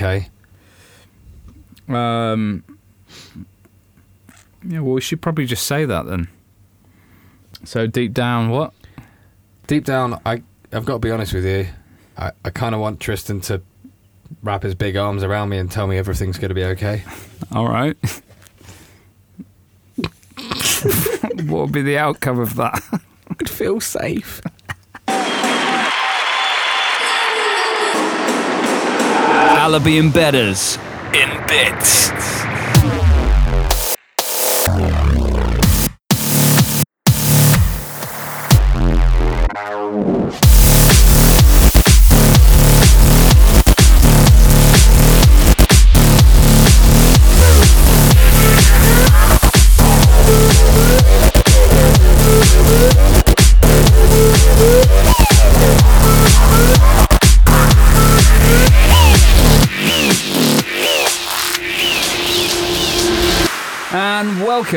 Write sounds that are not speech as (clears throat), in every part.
okay. Um, yeah, well, we should probably just say that then. So deep down, what? Deep down, I I've got to be honest with you. I, I kind of want Tristan to wrap his big arms around me and tell me everything's going to be okay. (laughs) All right. (laughs) what would be the outcome of that? (laughs) I'd feel safe. Alibi and Bedders in bits.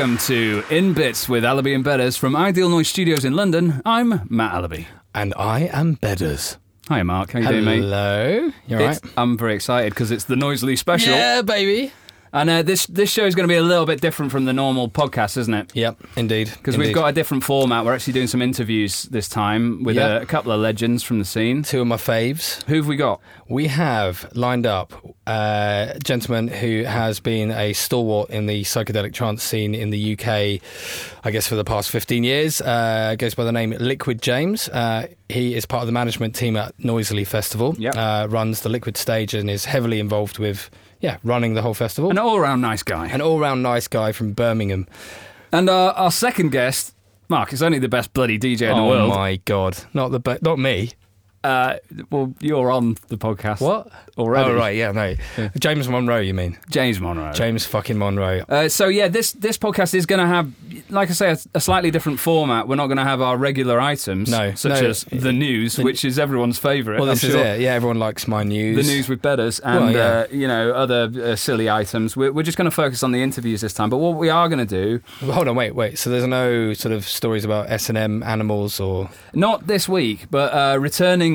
Welcome to In Bits with Alibi Bedders from Ideal Noise Studios in London. I'm Matt Alibi. And I am Bedders. Hi, Mark. How you doing, mate? Hello. You It's- alright? I'm very excited because it's the Noisily special. Yeah, baby. And uh, this this show is going to be a little bit different from the normal podcast, isn't it? Yep, indeed. Because we've got a different format. We're actually doing some interviews this time with Yeah. a, a couple of legends from the scene. two of my faves. Who have we got? We have lined up uh, a gentleman who has been a stalwart in the psychedelic trance scene in the UK, I guess, for the past 15 years. Uh, goes by the name Liquid James. Uh, he is part of the management team at Noisily Festival, Yep. uh, runs the Liquid stage, and is heavily involved with, yeah, running the whole festival. An all-round nice guy. An all round nice guy from Birmingham. And uh, our second guest, Mark, is only the best bloody DJ in the oh world. Oh my God. Not, the be- not me. Uh, well, you're on the podcast. What? Already. Oh, right, yeah, no. James Monroe, you mean? James Monroe. James fucking Monroe. Uh, so yeah, this this podcast is going to have, like I say, a, a slightly different format. We're not going to have our regular items, No, such no. as the news, The- which is everyone's favourite. Well, I'm this is sure. it. Yeah, everyone likes my news. The news with bedders and Well, yeah. uh, you know other uh, silly items. We're, we're just going to focus on the interviews this time. But what we are going to do, Well, Hold on, wait, wait. So there's no sort of stories about S and M animals or not this week, but uh,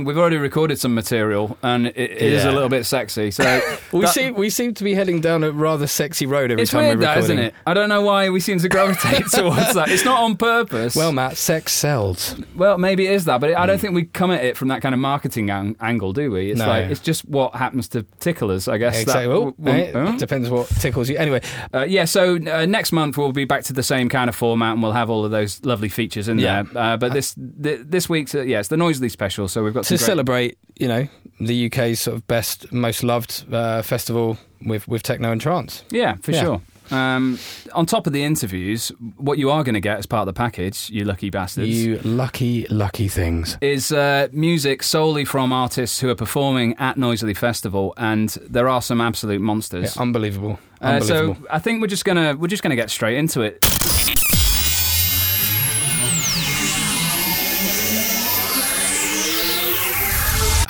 We've already recorded some material, and it, it is a little bit sexy. So (laughs) we that- seem we seem to be heading down a rather sexy road every It's time weird, we're recording. isn't it? I don't know why we seem to gravitate (laughs) towards that. It's not on purpose. Well, Matt, sex sells. Well, maybe it is that, but I don't think we come at it from that kind of marketing ang- angle, do we? It's No. like it's just what happens to tickle us, I guess. Exactly. That, Well, w- depends what tickles you. Anyway, Uh, yeah. So uh, next month we'll be back to the same kind of format, and we'll have all of those lovely features in Yeah. there. Uh, but this th- this week's uh, yeah, it's the Noisily special. So we've got to great- celebrate, you know, the UK's sort of best, most loved uh, festival with with techno and trance. Yeah, for Yeah. sure. Um, on top of the interviews, what you are going to get as part of the package, you lucky bastards. You lucky, lucky things. is uh, music solely from artists who are performing at Noisily Festival, and there are some absolute monsters. Yeah, unbelievable. Uh, so I think we're just gonna we're just gonna get straight into it.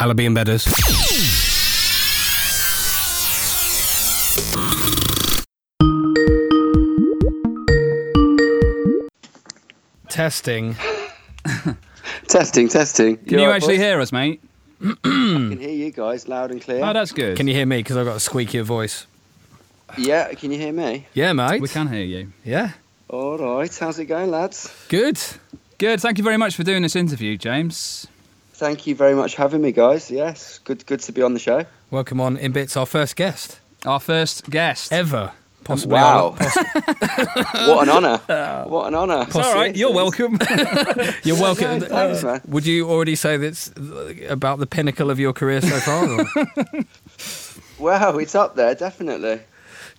Alibi and Bedders. Testing. Testing, testing. Can you actually hear us, mate? (clears throat) I can hear you guys loud and clear. Oh, that's good. Can you hear me? Because I've got a squeakier voice. Yeah, can you hear me? Yeah, mate. we can hear you. Yeah. All right, how's it going, lads? Good. Good. Thank you very much for doing this interview, James. Thank you very much for having me, guys. Yes, good, good to be on the show. Welcome on In Bits, our first guest Our first guest. ever. Possibly. Wow, our- (laughs) what an honour! What an honour! It's all right. You're welcome. (laughs) You're welcome. Yeah, thanks, man. Uh, would you already say that's uh, about the pinnacle of your career so far? or- (laughs) Wow, it's up there, definitely.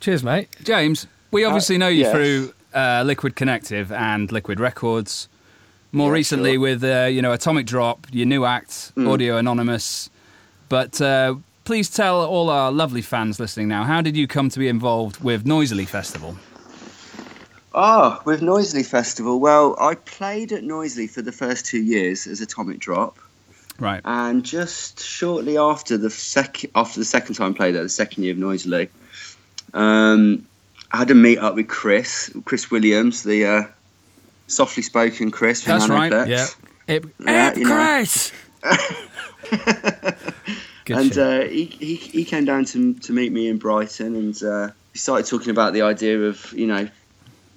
Cheers, mate. James, we uh, obviously know you yes. through uh, Liquid Connective and Liquid Records. More Yeah, recently sure. with uh, you know Atomic Drop, your new act, Audio Anonymous. But uh, please tell all our lovely fans listening now, how did you come to be involved with Noisily Festival? Ah, with Noisily Festival. Well, I played at Noisily for the first two years as Atomic Drop, Right. and just shortly after the sec- after the second time I played there, the second year of Noisily, um, I had a meet up with Chris, Chris Williams, the uh, softly spoken Chris. That's right. Yeah. It, Yeah, you. Chris! (laughs) And uh, he, he he came down to to meet me in Brighton, and uh, we started talking about the idea of you know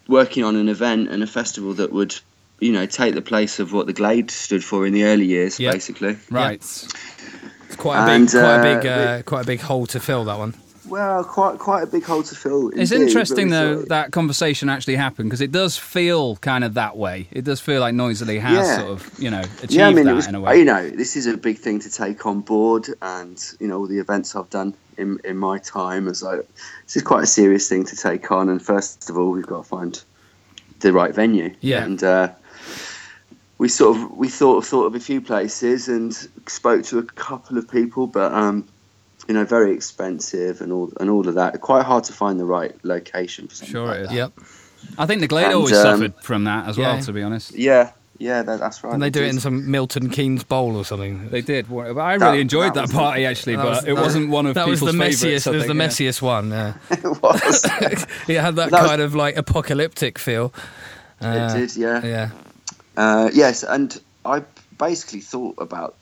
working on an event and a festival that would you know take the place of what the Glade stood for in the early years, Yeah. basically. Right. It's quite a big, and, quite a uh, big, uh, quite a big hole to fill. That one. Well, quite quite a big hole to fill. It's indeed, but interesting though thought- that conversation actually happened because it does feel kind of that way. It does feel like Noisily has Yeah. sort of you know achieved yeah, I mean, that was, in a way. you know, this is a big thing to take on board, and you know, all the events I've done in in my time as like, this is quite a serious thing to take on. And first of all, we've got to find the right venue. Yeah. and uh, we sort of we thought thought of a few places and spoke to a couple of people, but um, you know, very expensive and all and all of that. Quite hard to find the right location for something Sure like it is. that. Yep. I think the Glade And, always um, suffered from that as well. To be honest, Yeah, yeah, that, that's right. And they do it in some Milton Keynes bowl or something. they did. But I That- really enjoyed that that, was- party actually, That but was- it that- wasn't one of that was people's the favourites. messiest. It was the yeah. messiest one. Yeah. (laughs) it was. (laughs) it had that, That was- kind of like apocalyptic feel. Uh, it did, yeah. Yeah. Uh, yes, and I basically thought about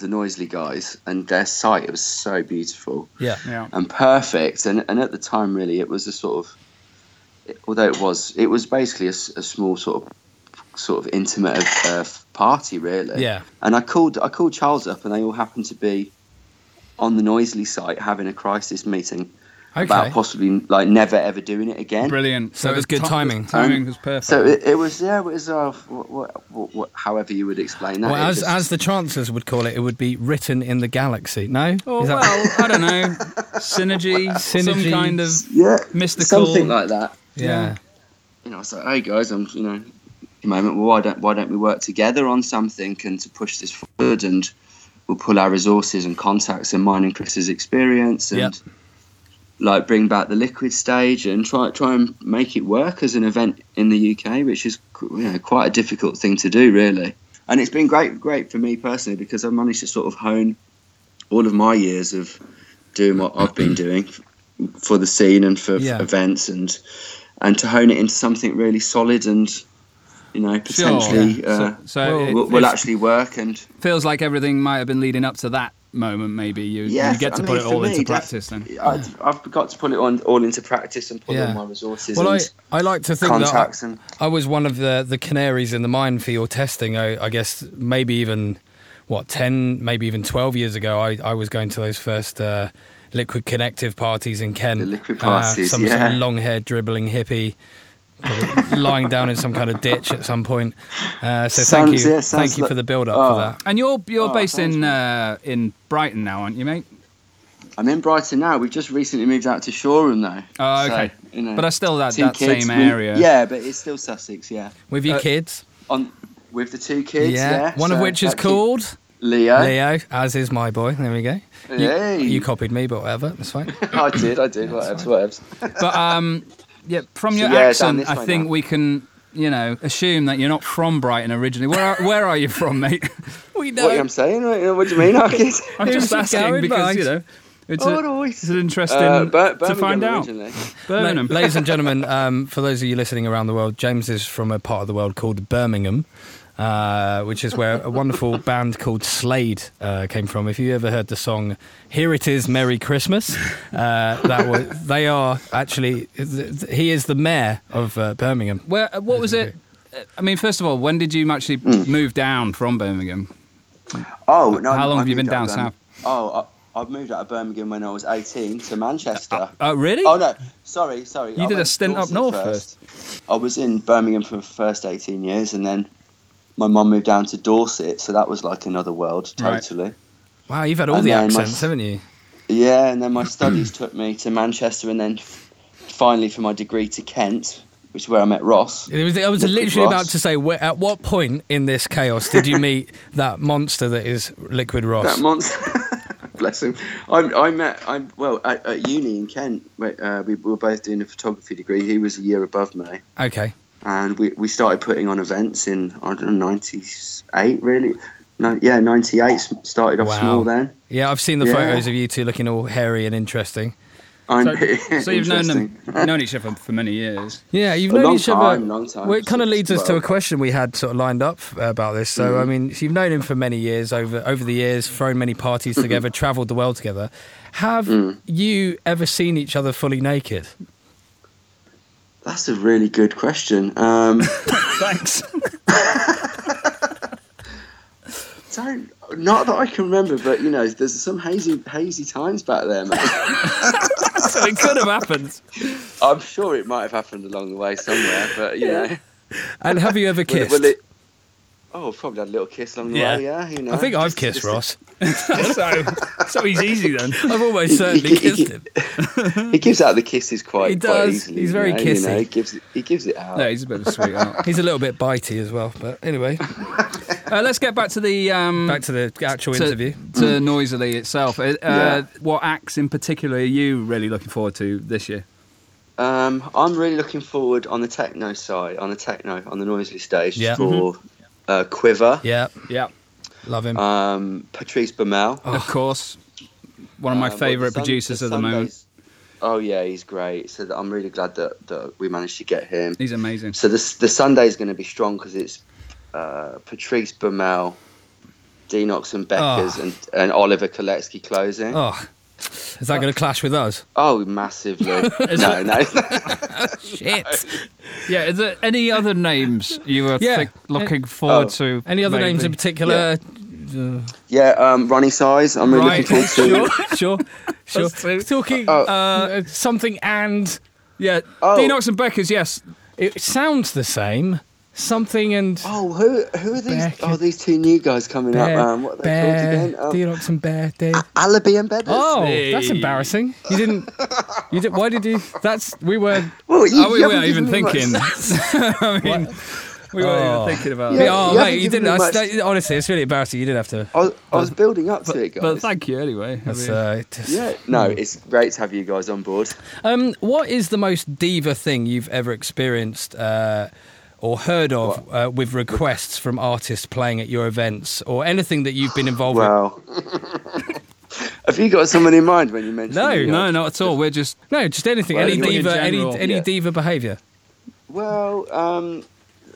the Noisily guys and their site. It was so beautiful Yeah. Yeah. and perfect, and and at the time, really, it was a sort of, although it was, it was basically a small sort of, sort of intimate uh, party, really. Yeah. And I called I called Charles up, and they all happened to be on the Noisily site having a crisis meeting Okay. about possibly like never ever doing it again. Brilliant. So it was good ti- timing. the timing Um, was perfect. So it, it was yeah, it was uh, what, what, what, what, however you would explain that. Well, as, just- as the chancellors would call it, it would be written in the galaxy. No? Oh, Is that- well, I don't know. (laughs) Synergy, some kind of yeah, mystical- something like that. yeah. You know, I was like, hey guys, I'm you know, the moment, well, why don't why don't we work together on something and to push this forward and we'll pull our resources and contacts and mine and Chris's experience and Yep. Like bring back the liquid stage and try try and make it work as an event in the UK, which is you know quite a difficult thing to do, really. And it's been great great for me personally because I've managed to sort of hone all of my years of doing what I've been doing for the scene and for Yeah. events and and to hone it into something really solid and you know potentially Sure. uh, so, so it, will, will actually work and feels like everything might have been leading up to that moment. Maybe you, Yeah, you get to I put mean, it all me, into that's- practice. Then I, I've got to put it on all into practice and put Yeah. all my resources Well, I, and I like to think that contacts and I was one of the, the canaries in the mine for your testing. I, I guess maybe even, what, 10, maybe even 12 years ago, I, I was going to those first uh, liquid connective parties in Kent. The liquid Uh, parties, some yeah. of long haired, dribbling hippie. Lying down in some kind of ditch at some point. Uh, so thank you, yeah, thank you like- for the build up Oh. for that. and you're you're Oh, based in uh, in Brighton now, aren't you, mate? I'm in Brighton now. We've just recently moved out to Shoreham though. Oh, So, okay. you know, But I still that that kids. same We- area. Yeah, but it's still Sussex. Yeah, With your Uh, kids, on with the two kids. Yeah, one of which is kid- called Leo. Leo, as is my boy. There we go. You, Hey. you copied me, but whatever, that's fine. (laughs) I did. I did. (laughs) Whatever. Whatever. But um, yeah, from So, your yeah, accent, I think now. we can. You know, assume that you're not from Brighton originally. Where are, where are you from, (laughs) mate? We know. What I'm saying? What, what do you mean? (laughs) I guess. I'm just asking going because by? you know it's, Oh, a, no, it's an interesting Uh, Bir- to find out. Birmingham. Ladies and gentlemen, um, for those of you listening around the world, James is from a part of the world called Birmingham, uh, which is where a wonderful (laughs) band called Slade uh, came from. If you ever heard the song "Here It Is, Merry Christmas," uh, that was they are actually he is the mayor of uh, Birmingham. Where? uh, What was it? I mean, first of all, when did you actually Hmm. move down from Birmingham? Oh no! How long I have you been moved down south? Oh, I, I've moved out of Birmingham when I was 18 to Manchester. Oh, really? Oh no, sorry, sorry. You I did a went to stint up Dorset first. I was in Birmingham for the first 18 years, and then my mum moved down to Dorset, so that was like another world, Right. totally. Wow, you've had all And the then my- accents, haven't you? Yeah, and then my (clears throat) studies took me to Manchester, and then finally for my degree to Kent, which is where I met Ross. It was, I was literally Ross. about to say, where, at what point in this chaos did you meet (laughs) that monster that is Liquid Ross? That monster. (laughs) Bless him. I, I met. I well at, at uni in Kent. Uh, we were both doing a photography degree. He was a year above me, okay. And we, we started putting on events in I don't know ninety eight really. No, yeah, ninety eight started off Wow. small then. Yeah, I've seen the Yeah. photos of you two looking all hairy and interesting. I know. So, (laughs) so you've known them, known each other for many years. Yeah, you've A known long each other. time, long time. Well, it kind of leads us to a question we had sort of lined up about this. So, Mm. I mean, you've known him for many years over over the years, thrown many parties Mm-hmm. together, travelled the world together. Have Mm. you ever seen each other fully naked? That's a really good question. Um, (laughs) Thanks. (laughs) don't not that I can remember, but you know, there's some hazy hazy times back there, man. (laughs) so it could have happened. I'm sure it might have happened along the way somewhere, but you know, And have you ever Will it- kissed? will it- oh, probably had a little kiss along the Yeah. way. Yeah, you know. I think I've Just- kissed just- Ross. (laughs) so, so he's easy then. (laughs) I've almost certainly he- (laughs) he- kissed him. He gives out the kisses quite. He quite does. easily, He's you very know, you know, kissy. he gives it. He gives it out. No, he's a bit of a sweetheart. He's a little bit bitey as well. But anyway, Uh, let's get back to the um, back to the actual to, interview. to Noisily itself. Uh, uh, Yeah. What acts in particular are you really looking forward to this year? Um, I'm really looking forward on the techno side, on the techno, on the noisily stage Yeah. for uh, Quiver, Yeah, Yeah, love him. um, Patrice Bäumel. of course. One of my favourite the Sun- producers the at the moment. Oh yeah, he's great. So I'm really glad that, that we managed to get him. He's amazing. So this the Sunday is going to be strong because it's uh, Patrice Bäumel, Denox and Beckers, Oh. and, and Oliver Koletzki closing. Oh, oh, is that going to clash with us? Oh, massively. (laughs) no, no. (laughs) Shit. Yeah, is there any other names you were Yeah. think, looking forward Oh. to? Any other names in maybe? particular? yeah, um, Roni Size. I'm really Right. looking forward to. sure, sure, sure. Talking Oh. uh, something and Yeah, Oh. Denox and Beckers, yes. it sounds the same. Something and Oh, who who are these? Beckett. Oh, these two new guys coming Bear, up. man what are they Bear, called again? Deox and Bear. Dave. Alibi and Bedders. Oh, Hey. that's embarrassing. You didn't. You did. Why did you? That's we were. (laughs) well, you, Oh, we weren't even given me much thinking. (laughs) I mean, we weren't Oh. even thinking about Yeah, it. oh, you mate, you didn't. I, much- that- honestly, it's really embarrassing. You didn't have to. I was, I was building up to it, guys. But thank you anyway. I That's, mean, uh, just- yeah, no, it's great to have you guys on board. Um, what is the most diva thing you've ever experienced uh, or heard of uh, with requests from artists playing at your events or anything that you've been involved with? Have you got someone in mind when you mentioned? No, no, not at all. We're just No, just anything. Well, any diva, any general, any yeah. diva behaviour. Well, um,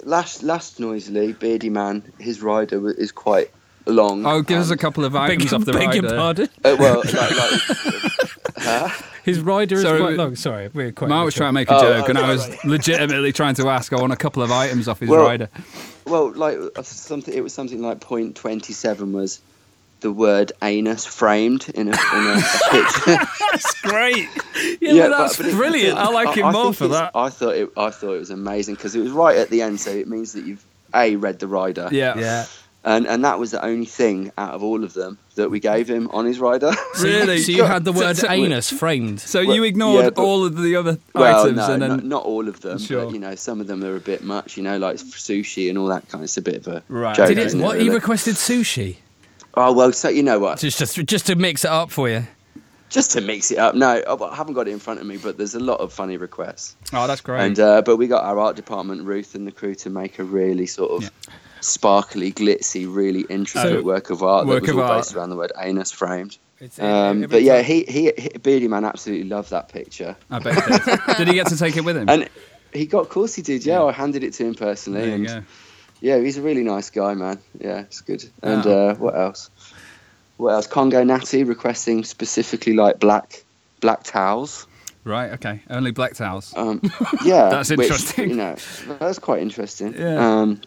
last last noisily, Beardyman, his rider is quite long. oh, give us a couple of items Beg, off the beg your rider. pardon. Uh, well, like, like (laughs) His rider is Sorry, quite we- long. Sorry, we're quite. Mark was trying to make a Oh, joke, and okay, I was right. legitimately trying to ask. I want a couple of items off his Well- rider. well, like uh, something. It was something like point twenty seven was the word anus framed in a, in a, a picture. (laughs) That's great. (laughs) Yeah, Yeah, that's but- but it- brilliant. I like it more think for it's- that. I thought it. I thought it was amazing because it was right at the end, so it means that you've a read the rider, Yeah. Yeah. And and that was the only thing out of all of them that we gave him on his rider. (laughs) Really? So you had the So- word so- anus framed. So Well, you ignored yeah, but- all of the other well, items, no, and then not, not all of them, Sure. but you know, some of them are a bit much. You know, like sushi and all that kind. It's a bit of a Right. joke, Did it, isn't what really? he requested sushi? Oh well, so you know what? Just, just just to mix it up for you. Just to mix it up. No, I haven't got it in front of me, but there's a lot of funny requests. oh, that's great. And uh, but we got our art department, Ruth and the crew, to make a really sort of Yeah. Sparkly, glitzy, really intricate So- work of art work that was of all art. based around the word anus framed. It's, Um, but yeah, he, he, he Beardyman absolutely loved that picture, I bet. He did. (laughs) did he get to take it with him? and he got, of course, he did. Yeah, I handed it to him personally, there you and go. yeah, he's a really nice guy, man. Yeah, it's good. And Oh. uh, what else? What else? Congo Natty requesting specifically like black black towels. Right. Okay. Only black towels. Um, (laughs) yeah, That's which, interesting. you know, that's quite interesting. Yeah. Um,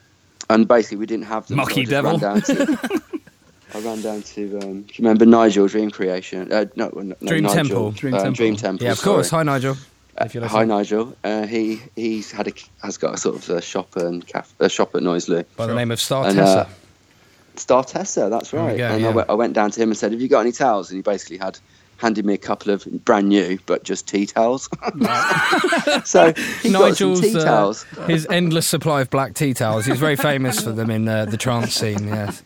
and basically, we didn't have them. Mucky I ran devil. down to, (laughs) I ran down to. Um, do you remember Nigel Dream Creation? Uh, no, no, Dream Nigel, Temple. Dream uh, Temple. Dream Temple. yeah, of course. sorry. Hi, Nigel. Uh, If you're hi. Nigel. Uh, he he's had a has got a sort of a shop and caf- a shop at Noisily. By the name of Star And, Tessa. uh, Star Tessa, that's right. go, and yeah. I, went, I went down to him and said, "Have you got any towels?" And he basically had handed me a couple of brand new, but just tea towels. (laughs) so he got some Nigel's tea uh, towels. his endless supply of black tea towels. He's very famous for them in uh, the trance scene. Yes.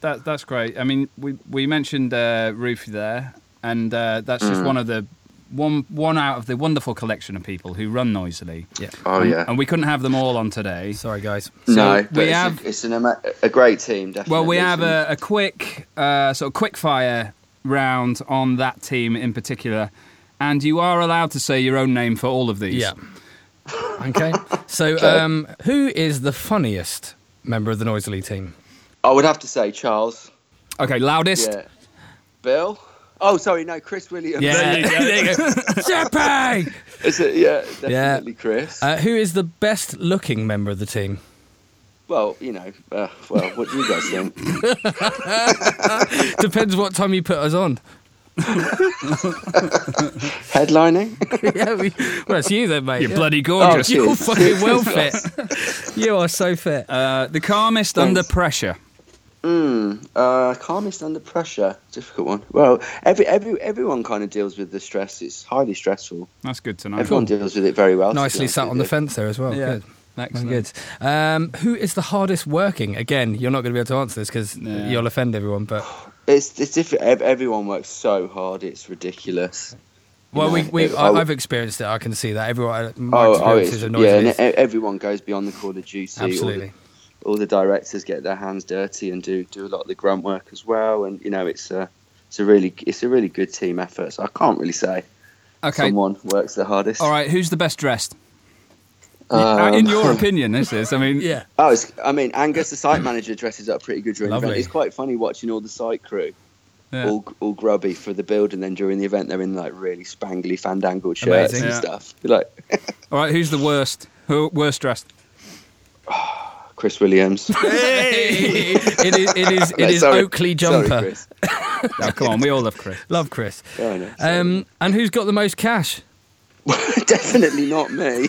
That that's great. I mean, we we mentioned uh, Ruthie there, and uh, that's just Mm. one of the one one out of the wonderful collection of people who run noisily. Yeah. Oh and, yeah. and we couldn't have them all on today. Sorry, guys. So no, but we it's, have a, it's an, a great team. Definitely. well, we have a, a quick uh, sort of quick fire round on that team in particular. and you are allowed to say your own name for all of these. Yeah. (laughs) Okay. So, um, who is the funniest member of the Noisily team? I would have to say Charles. Okay, loudest. Yeah. Bill. Oh, sorry, no, Chris Williams. Yeah, there you go. (laughs) Jeppe! Is it? Yeah, definitely Chris. Uh, who is the best looking member of the team? Well, you know, uh, well, what do you guys think? (laughs) Depends what time you put us on. (laughs) Headlining? (laughs) yeah, we, well, it's you then, mate. You're Yeah. bloody gorgeous. Oh, You're fucking well fit. you are so fit. uh, the calmest Thanks. under pressure. Mm, uh, calmest under pressure. Difficult one. Well, every every everyone kind of deals with the stress. It's highly stressful. That's good to know. Everyone deals with it very well. Nicely honest sat on the you. fence there as well. Yeah. Good. Excellent. Good. Um, who is the hardest working? Again, you're not going to be able to answer this because Yeah. you'll offend everyone. But (sighs) It's it's different. Everyone works so hard. It's ridiculous. well, we, know, we it- I, I- I've experienced it. I can see that. Everyone, my Oh, oh, experiences it's, of yeah, and e- everyone goes beyond the call of duty. All the- Absolutely. all the directors get their hands dirty and do do a lot of the grunt work as well. And you know, it's a it's a really it's a really good team effort. So I can't really say Okay. someone works the hardest. All right, who's the best dressed? Um, In your opinion, this is. I mean, Yeah. Oh, it's, I mean, Angus, the site manager, dresses up pretty good during the event. It's quite funny watching all the site crew, Yeah. all all grubby for the build, and then during the event they're in like really spangly, fandangled shirts Amazing. and Yeah. stuff. You're like (laughs) All right, who's the worst? Who worst dressed? (sighs) Chris Williams. (laughs) it is. It is. It No, is sorry. Oakley Sorry, jumper. Chris. (laughs) Oh, come on, we all love Chris. Love Chris. Oh, no, sorry. Um, and who's got the most cash? Definitely not me.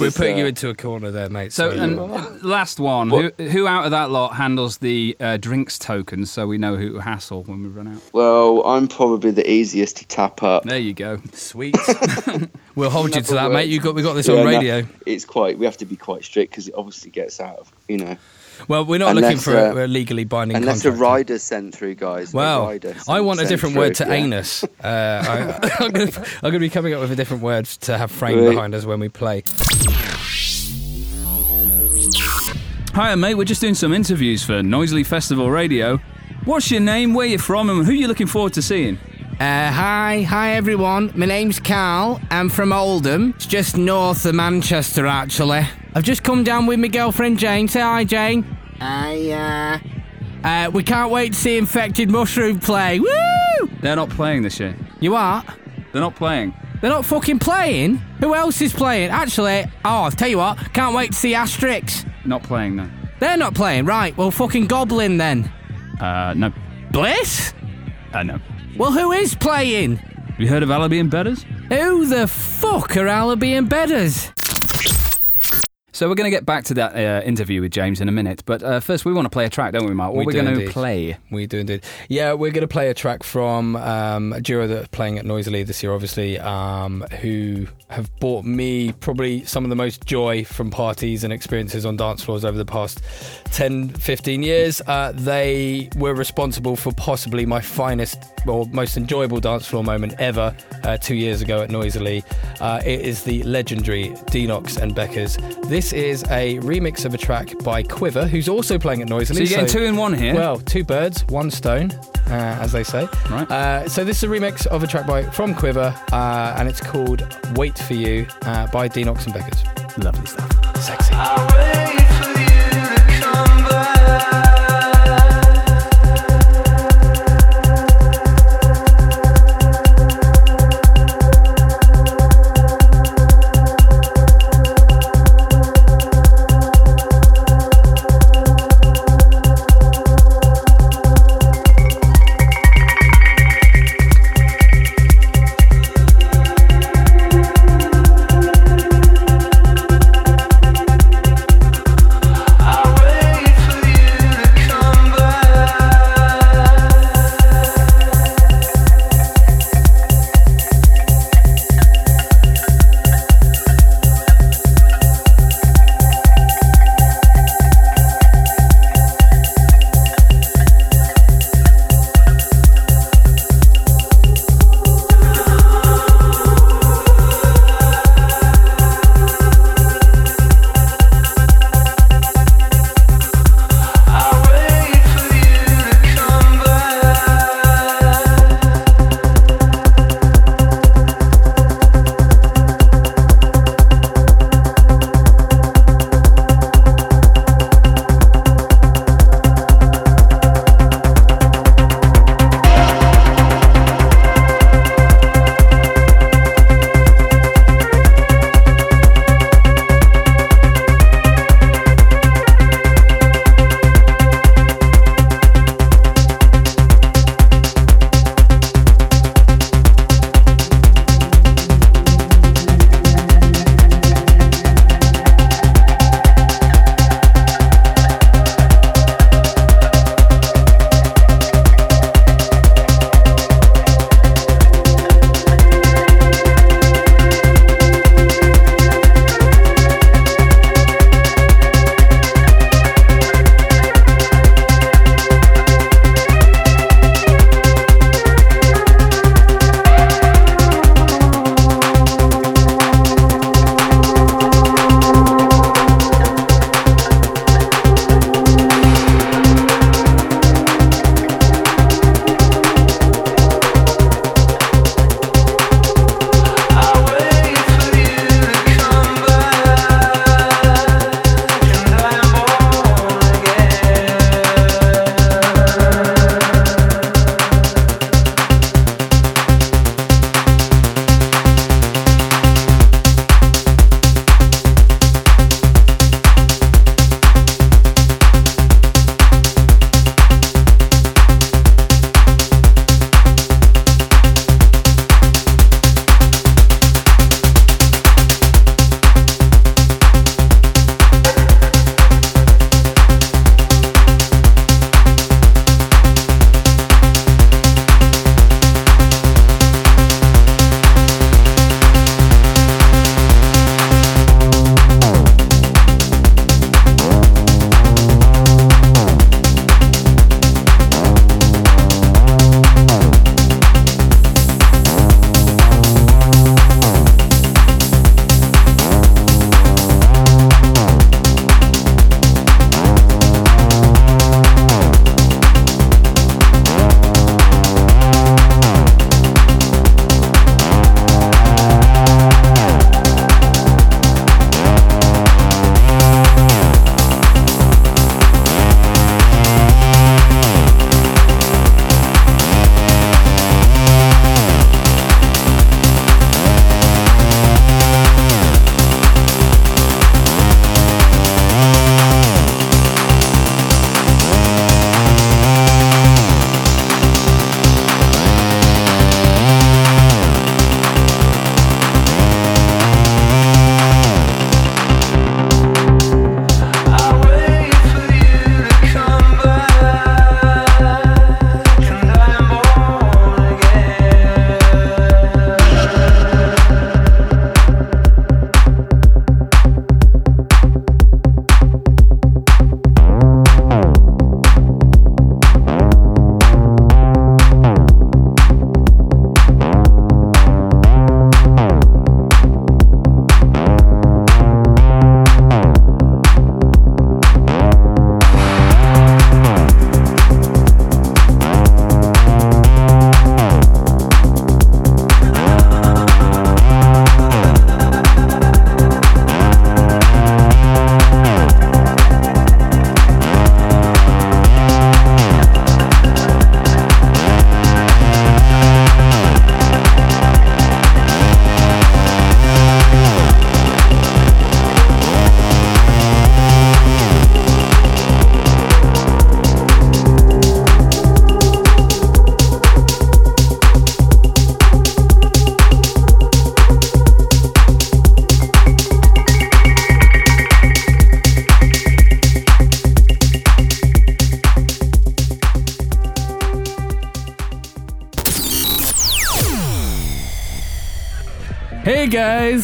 We're It's, putting uh, you into a corner there, mate. So, Sorry. and last one. Who, who out of that lot handles the uh, drinks tokens so we know who to hassle when we run out? Well, I'm probably the easiest to tap up. There you go. Sweet. (laughs) we'll hold you to that, Never mate. You got we got this Yeah, on no, radio. it's quite. We have to be quite strict because it obviously gets out of you know. Well, we're not Unless, looking for a, uh, a legally binding Unless a contract. rider's sent through, guys. a Well, I want a different through, word to yeah. anus. (laughs) Uh, I, (laughs) I'm going to be coming up with a different word to have framed Really? behind us when we play. Hiya, mate. We're just doing some interviews for Noisily Festival Radio. What's your name, where you from, and who you looking forward to seeing? Uh, hi, hi everyone. My name's Carl. I'm from Oldham. It's just north of Manchester, actually. I've just come down with my girlfriend Jane. Say hi, Jane. Hi, uh. Uh, we can't wait to see Infected Mushroom play. Woo! They're not playing this year. You are? They're not playing. They're not fucking playing? Who else is playing? Actually, oh, I'll tell you what, can't wait to see Astrix. Not playing, no. They're not playing, right? Well, fucking Goblin then. Uh, no. Bliss? Uh, no. Well, who is playing? Have you heard of Alibi and Bedders? Who the fuck are Alibi and Bedders? So we're going to get back to that uh, interview with James in a minute, but uh, first we want to play a track, don't we, Mark? What We are going to play? We do indeed. Yeah, we're going to play a track from um, a duo that's playing at Noisily this year, obviously, um, who have brought me probably some of the most joy from parties and experiences on dance floors over the past 10, 15 years. Uh, they were responsible for possibly my finest or most enjoyable dance floor moment ever uh, two years ago at Noisily. Uh, it is the legendary Denox and Beckers. This is a remix of a track by Quiver, who's also playing at Noisily. So you're getting two in one here. Well, two birds, one stone, uh, as they say. Right. Uh, so this is a remix of a track by from Quiver, uh, and it's called "Wait for You" uh, by Denox and Beckers. Lovely stuff. Sexy.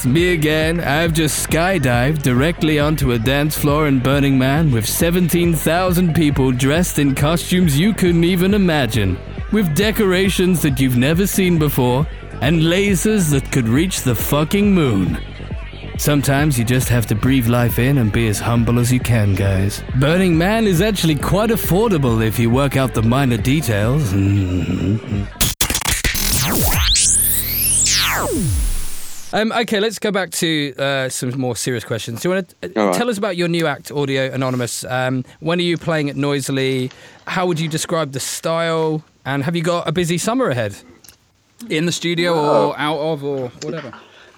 Me again. I've just skydived directly onto a dance floor in Burning Man with 17,000 people dressed in costumes you couldn't even imagine. With decorations that you've never seen before, and lasers that could reach the fucking moon. Sometimes you just have to breathe life in and be as humble as you can, guys. Burning Man is actually quite affordable if you work out the minor details. Mm-hmm. Um, okay, let's go back to uh, some more serious questions. Do you want to uh, right. tell us about your new act, Audio Anonymous? Um, when are you playing it noisily? How would you describe the style? And have you got a busy summer ahead? In the studio or out of or whatever.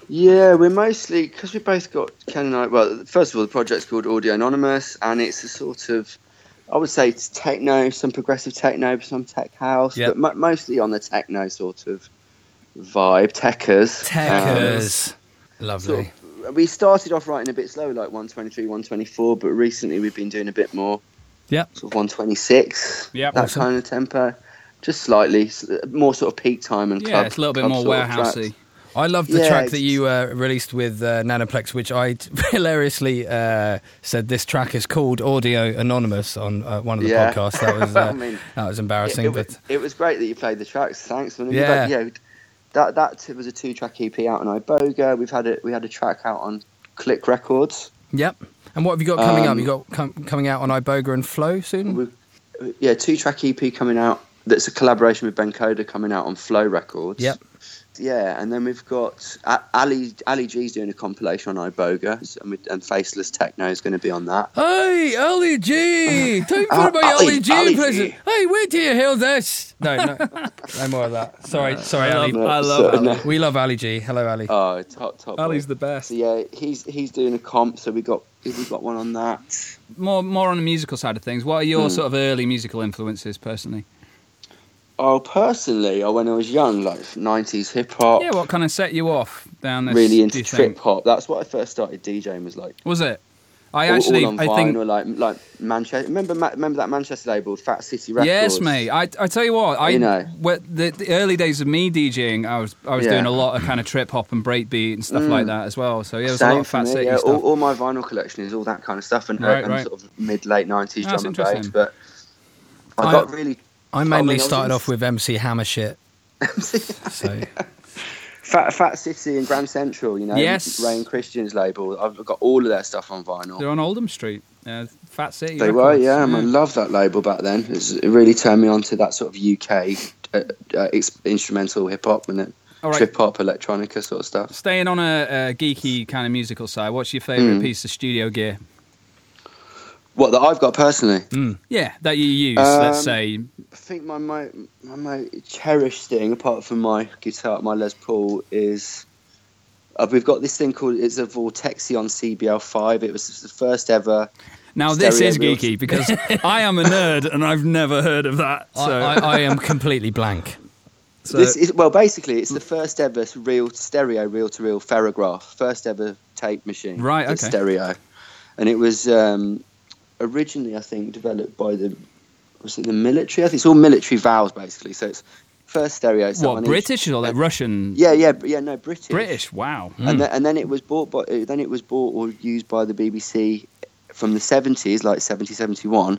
Yeah, we're mostly because we both got Ken and I. Well, first of all, the project's called Audio Anonymous, and it's a sort of, I would say, it's techno, some progressive techno, some tech house, Yep. but mo- mostly on the techno sort of vibe. Techers, Techers. Lovely. Um, sort of- we started off writing a bit slow, like 123, 124, but recently we've been doing a bit more, Yeah. sort of 126. Yeah. that Awesome. kind of tempo, just slightly more sort of peak time and Yeah, club. it's a little bit more warehousey. I love the Yeah, track that you uh, released with uh, Nanoplex, which I (laughs) hilariously uh, said this track is called Audio Anonymous on uh, one of the Yeah. podcasts. That was (laughs) uh, I mean, that was embarrassing, it, it, but was, it was great that you played the tracks. Thanks. man. We've Yeah. had- yeah. That that was a two track EP out on Iboga. We've had a we had a track out on Click Records. yep. And what have you got coming up? Um, You got com- coming out on Iboga and Flow soon? Yeah, two track EP coming out. That's a collaboration with Ben Coda coming out on Flow Records. Yep. Yeah, and then we've got A- Ali Ali G's doing a compilation on Iboga, and, we, and Faceless Techno is going to be on that. Hey, Ali G! (laughs) Time for Uh, my Ali- Ali G Ali G. present. Hey, wait till you hear this. No, no, no more of that. Sorry, sorry, I Ali. love, I So, love no. We love Ali G. Hello, Ali. Oh, top top. Ali's boy. the best. So yeah, he's he's doing a comp, so we got we got one on that. More, more on the musical side of things. What are your Hmm. sort of early musical influences, personally? Oh, personally, oh, when I was young, like '90s hip hop, Yeah, what kind of set you off down this? really into trip hop. That's what I first started DJing. Was like Was it? I all, actually, all I vinyl, think. like like Manchester. Remember remember that Manchester label, Fat City Records. Yes, mate. I, I tell you what, I You know. the, the early days of me DJing, I was I was Yeah. doing a lot of kind of trip hop and breakbeat and stuff Mm. like that as well. So yeah, there was a lot of Fat me, City yeah. stuff. All, all my vinyl collection is all that kind of stuff, and, Right, and right. sort of mid late '90s That's drum and bass. But I- got really I I mainly mean, started in- off with MC Hammer shit. So Fat Fat City and Grand Central. You know, Yes. Ray and Christian's label. I've got all of their stuff on vinyl. They're on Oldham Street, uh, Fat City. They were, Records. yeah. I love that label back then. It's, it really turned me on to that sort of UK uh, uh, ex- instrumental hip hop and then All right. trip hop, electronica sort of stuff. Staying on a, a geeky kind of musical side, what's your favourite Mm. piece of studio gear? What that I've got personally, Yeah, that you use. let's Um, say. I think my my my most cherished thing, apart from my guitar, my Les Paul, is uh, we've got this thing called it's a Vortexion CBL5. It was the first ever. Now this is wheels. geeky (laughs) because I am a nerd and I've never heard of that. So, I, I am completely blank. (laughs) so this is well, basically, it's the first ever real stereo, reel to reel ferrograph, first ever tape machine. Right, okay. Stereo, and it was um, originally, I think, developed by the was it the military? I think it's all military valves basically. So it's first stereo. So what on each- British or like Russian? Yeah, yeah, yeah. No, British. British. Wow. and hmm. then, and then it was bought by uh, then it was bought or used by the BBC from the 70s like 70 71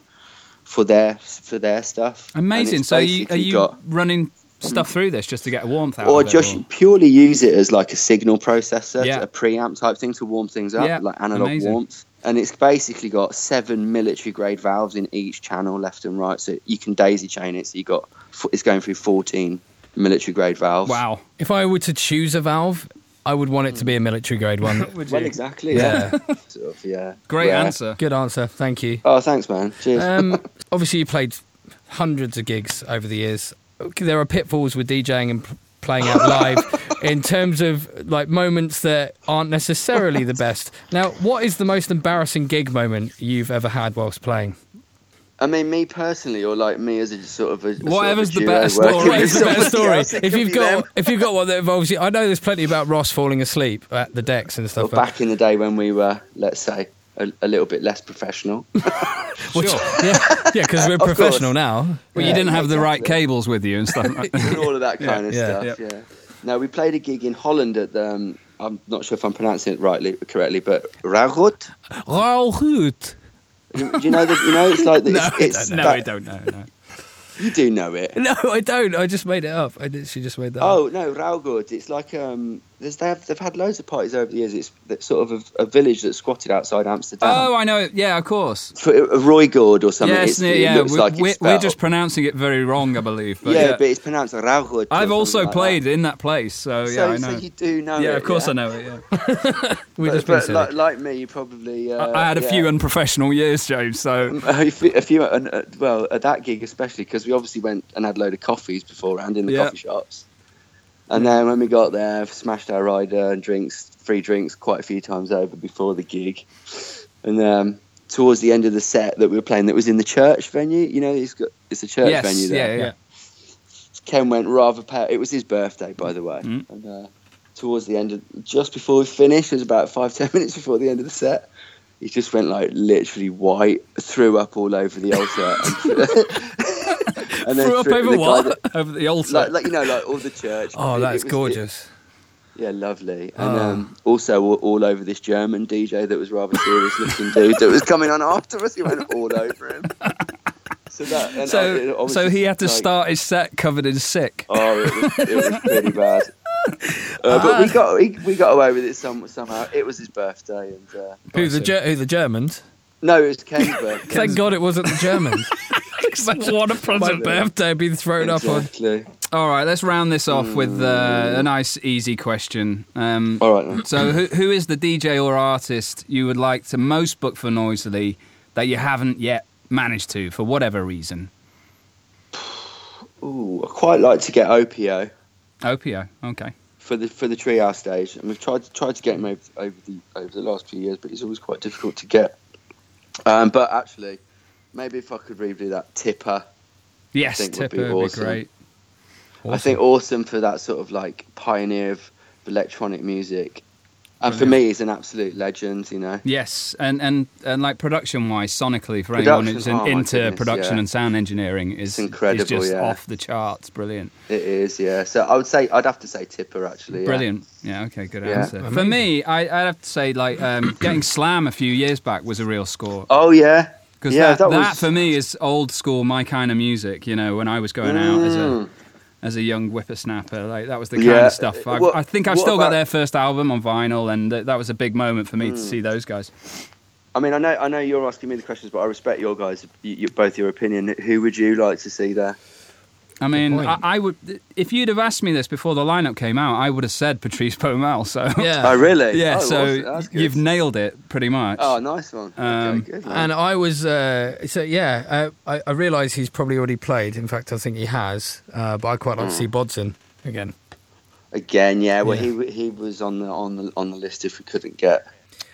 for their for their stuff Amazing. So you, are you got- running mm. stuff through this just to get a warmth out or just purely use it as like a signal processor Yeah. a preamp type thing to warm things up Yeah, like analog amazing. warmth and it's basically got seven military grade valves in each channel left and right so you can daisy chain it so you got it's going through 14 military grade valves Wow. If I were to choose a valve, I would want it to be a military grade one. (laughs) Would well you? exactly yeah, (laughs) sort of, yeah. Great Yeah. answer. Good answer. Thank you. oh thanks man cheers Um, (laughs) obviously, you played hundreds of gigs over the years. There are pitfalls with DJing and p- playing out live in terms of like moments that aren't necessarily the best. Now, what is the most embarrassing gig moment you've ever had whilst playing? I mean, me personally, or like me as a sort of a a Whatever's sort the of a better story. The best story? If you've got them. if you've got one that involves you, I know there's plenty about Ross falling asleep at the decks and stuff. but- back in the day when we were, let's say, a, a little bit less professional. (laughs) which- Sure. (laughs) yeah, yeah, because we're Of course. professional now. Well, you Yeah, didn't have the right exactly. cables with you and stuff. (laughs) and all of that kind of Yeah, stuff. yeah. Yeah. No, we played a gig in Holland at the um, I'm not sure if I'm pronouncing it rightly correctly, but Rauchut. Well, good. Do you know that? You know, it's like No, it's, I it's don't No, that- I don't know. No. You do know it. No, I don't. I just made it up. I literally just made that up. Oh no, Raugud. It's like um, there's they have, they've had loads of parties over the years. It's it's sort of a, a village that's squatted outside Amsterdam. Oh, I know. Yeah, of course. For, uh, Roygord or something. yes, yeah, it yeah. looks We're, like we're, we're just pronouncing it very wrong, I believe. But yeah, yeah, but it's pronounced Raugud. or I've also like played that. in that place, so yeah, so, I know. so you do know yeah, it. of course yeah? I know it. Yeah. (laughs) we But, just but like, like me, you probably. Uh, I, I had a yeah. few unprofessional years, James. So (laughs) a few, a few uh, well, at that gig especially because we obviously went and had a load of coffees beforehand in the coffee shops, and then when we got there, smashed our rider and drinks, free drinks, quite a few times over before the gig, and um, towards the end of the set that we were playing, that was in the church venue. You know, it's got it's a church yes, venue there. yeah, yeah. Ken went rather. Pa- it was his birthday, by the way, Mm. and uh, towards the end, of, just before we finished, it was about five (laughs) ten minutes before the end of the set. He just went like literally white, threw up all over the altar, (laughs) (laughs) and, then Threw up over the what? that- over the altar. like, like you know, like all the church. oh, that's gorgeous. it- yeah, lovely, and Oh. um, also all, all over this German DJ that was rather serious looking dude that was coming on after us. He went all over him. So that, and so, so he had to like- start his set covered in sick. Oh, it was, it was pretty bad. (laughs) Uh, but we got we, we got away with it some, somehow. It was his birthday, and uh, Who the Ger- who the Germans? No, it was Ken's birthday. (laughs) Thank God it wasn't the Germans. (laughs) what a My present. birthday being thrown up on. All right, let's round this off with uh, a nice, easy question. Um, All right. Then. so, who, who is the DJ or artist you would like to most book for Noisily that you haven't yet managed to for whatever reason? Ooh, I quite like to get Opiuo Opiuo, okay. for the for the treehouse stage, and we've tried to tried to get him over, over the over the last few years, but he's always quite difficult to get. Um, but actually, maybe if I could redo that, Tipper. Yes, think would be Tipper would be awesome. great. I think awesome for that sort of like pioneer of electronic music, and for me, he's an absolute legend. You know. Yes, and and, and like production wise, sonically, for anyone who's oh into goodness, production yeah. and sound engineering, is It's incredible, is just yeah. off the charts. Brilliant, It is, yeah. So I would say I'd have to say Tipper actually. Brilliant. Yeah, okay, good Yeah. answer. For me, I, I'd have to say like um, (coughs) getting Slam a few years back was a real score. Oh yeah. Because yeah, that, that, was- for me is old school, my kind of music. You know, when I was going out as a Mm. As a young whippersnapper, like that was the kind Yeah. of stuff. I've, What- I think I've still got their first album on vinyl, and th- that was a big moment for me to Mm. see those guys. I mean, I know, I know you're asking me the questions, but I respect your guys, you, you, both your opinion. Who would you like to see there? I mean. I, I would if you'd have asked me this before the lineup came out, I would have said Patrice Bäumel. So Yeah. (laughs) Oh, really? yeah, Oh, so awesome. You've nailed it pretty much. Oh, nice one. Um, okay, good. And I was, uh, so yeah, uh, I, I realise he's probably already played. In fact, I think he has. Uh, but I quite like to see Bodson again. Again, yeah. Well, Yeah. he he was on the on the on the list if we couldn't get.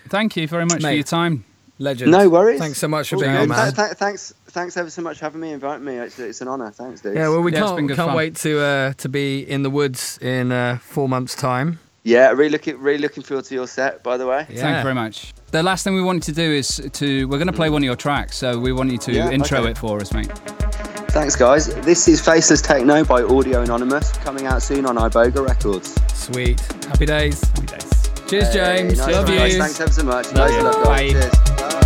Thank you very much for your time. Legend. No worries. Thanks so much for All being good. on, man. Th- th- thanks, thanks ever so much for having me, inviting me. It's, it's an honour. Thanks, dude. Yeah, well, we Yeah, can't can't fun. wait to uh, to be in the woods in uh, four months' time. Yeah, really looking really looking forward to your set. By the way. Yeah. Thank you very much. The last thing we wanted to do is to we're going to play one of your tracks, so we want you to Yeah, intro okay. it for us, mate. Thanks, guys. This is Faceless Techno by Audio Anonymous, coming out soon on Iboga Records. Sweet. Happy days. Happy days. Cheers, Hey, James. nice Love you. guys. Thanks ever so much. Love of you. love. Bye. Cheers. unreleased,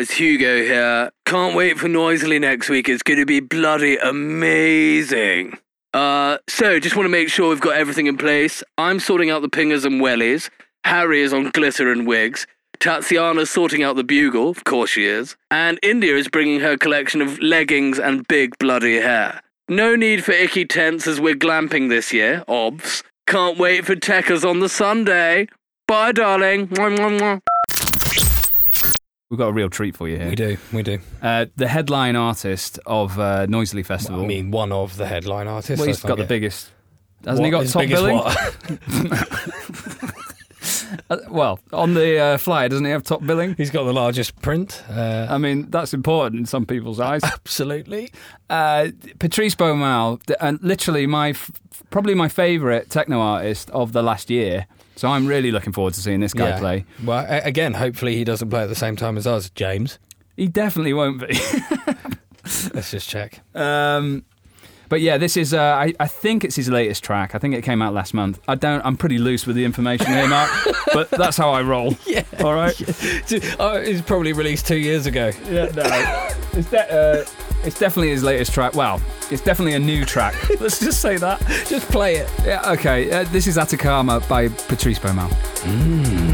It's Hugo here. Can't wait for Noisily next week. It's going to be bloody amazing. Uh, so, just want to make sure we've got everything in place. I'm sorting out the pingers and wellies. Harry is on glitter and wigs. Tatiana's sorting out the bugle. Of course she is. And India is bringing her collection of leggings and big bloody hair. No need for icky tents as we're glamping this year, obvs. Can't wait for Techers on the Sunday. Bye, darling. Mwah, mwah, mwah. We've got a real treat for you here. We do, we do. Uh, the headline artist of uh, Noisily Festival. I mean, one of the headline artists. well, he's got the biggest. Hasn't he got top billing? what? (laughs) (laughs) Uh, well, on the uh, flyer, doesn't he have top billing? He's got the largest print. Uh, I mean, that's important in some people's eyes. absolutely. Uh, Patrice Bäumel, th- and literally my f- probably my favourite techno artist of the last year. So I'm really looking forward to seeing this guy Yeah. play. Well, again, hopefully he doesn't play at the same time as us, James. He definitely won't be. (laughs) Let's just check. um, but yeah, this is. Uh, I, I think it's his latest track. I think it came out last month. I don't. I'm pretty loose with the information here, Mark. (laughs) but that's how I roll. Yeah. All right. oh, it was probably released two years ago. Yeah. No. (laughs) it's, de- uh, it's definitely his latest track. Well, it's definitely a new track. (laughs) Let's just say that. Just play it. Yeah. Okay. Uh, this is Atacama by Patrice Bäumel. Thank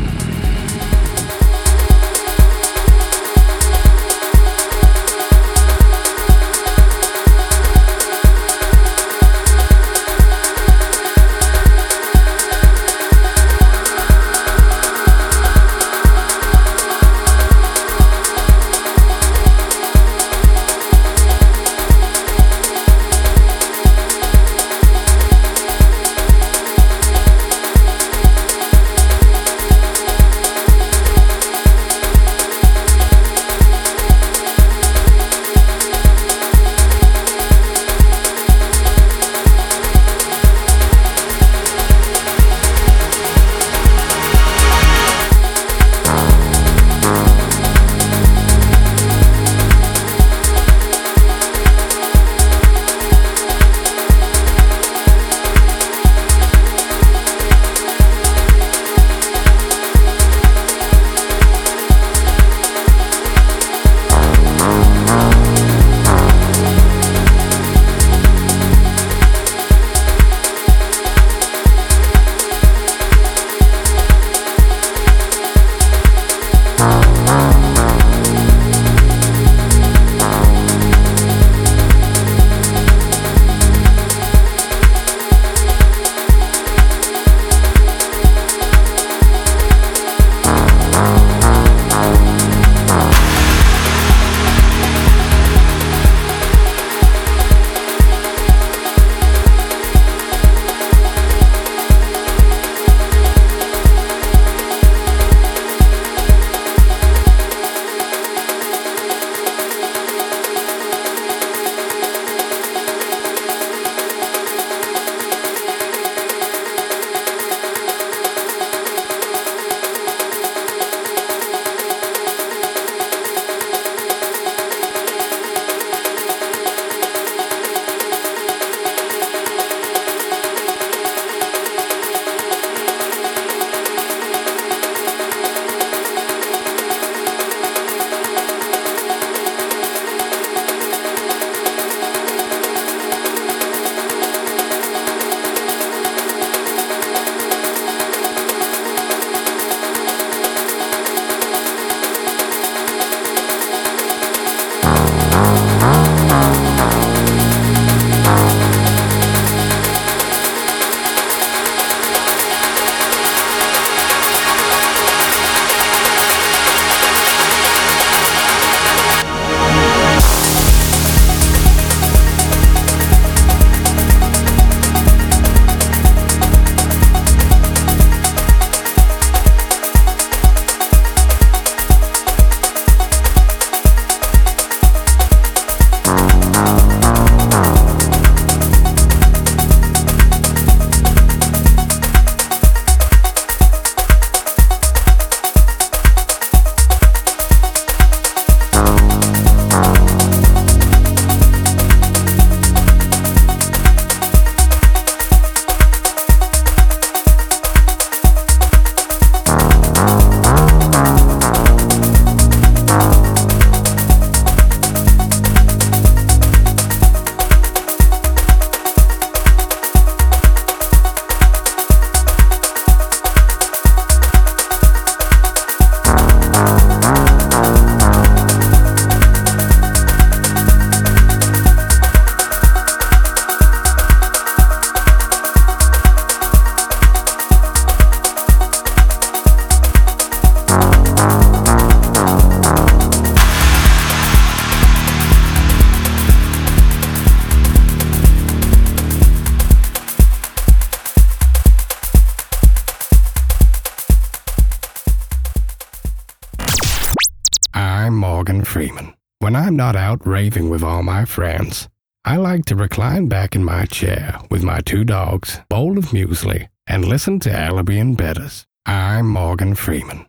two dogs, bowl of muesli, and listen to Alibi and Bedders. I'm Morgan Freeman.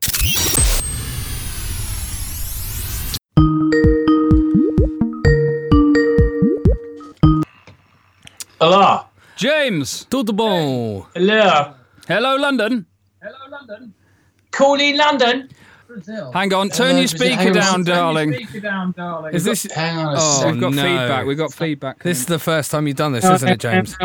Hello. James. Tout bon. Hello. Hello, London. Hello, London. Calling London. Hang on, turn your speaker down, darling. Is this? Hang on a Oh, second. We've got no. feedback. We've got feedback. This is the first time you've done this, isn't it, James?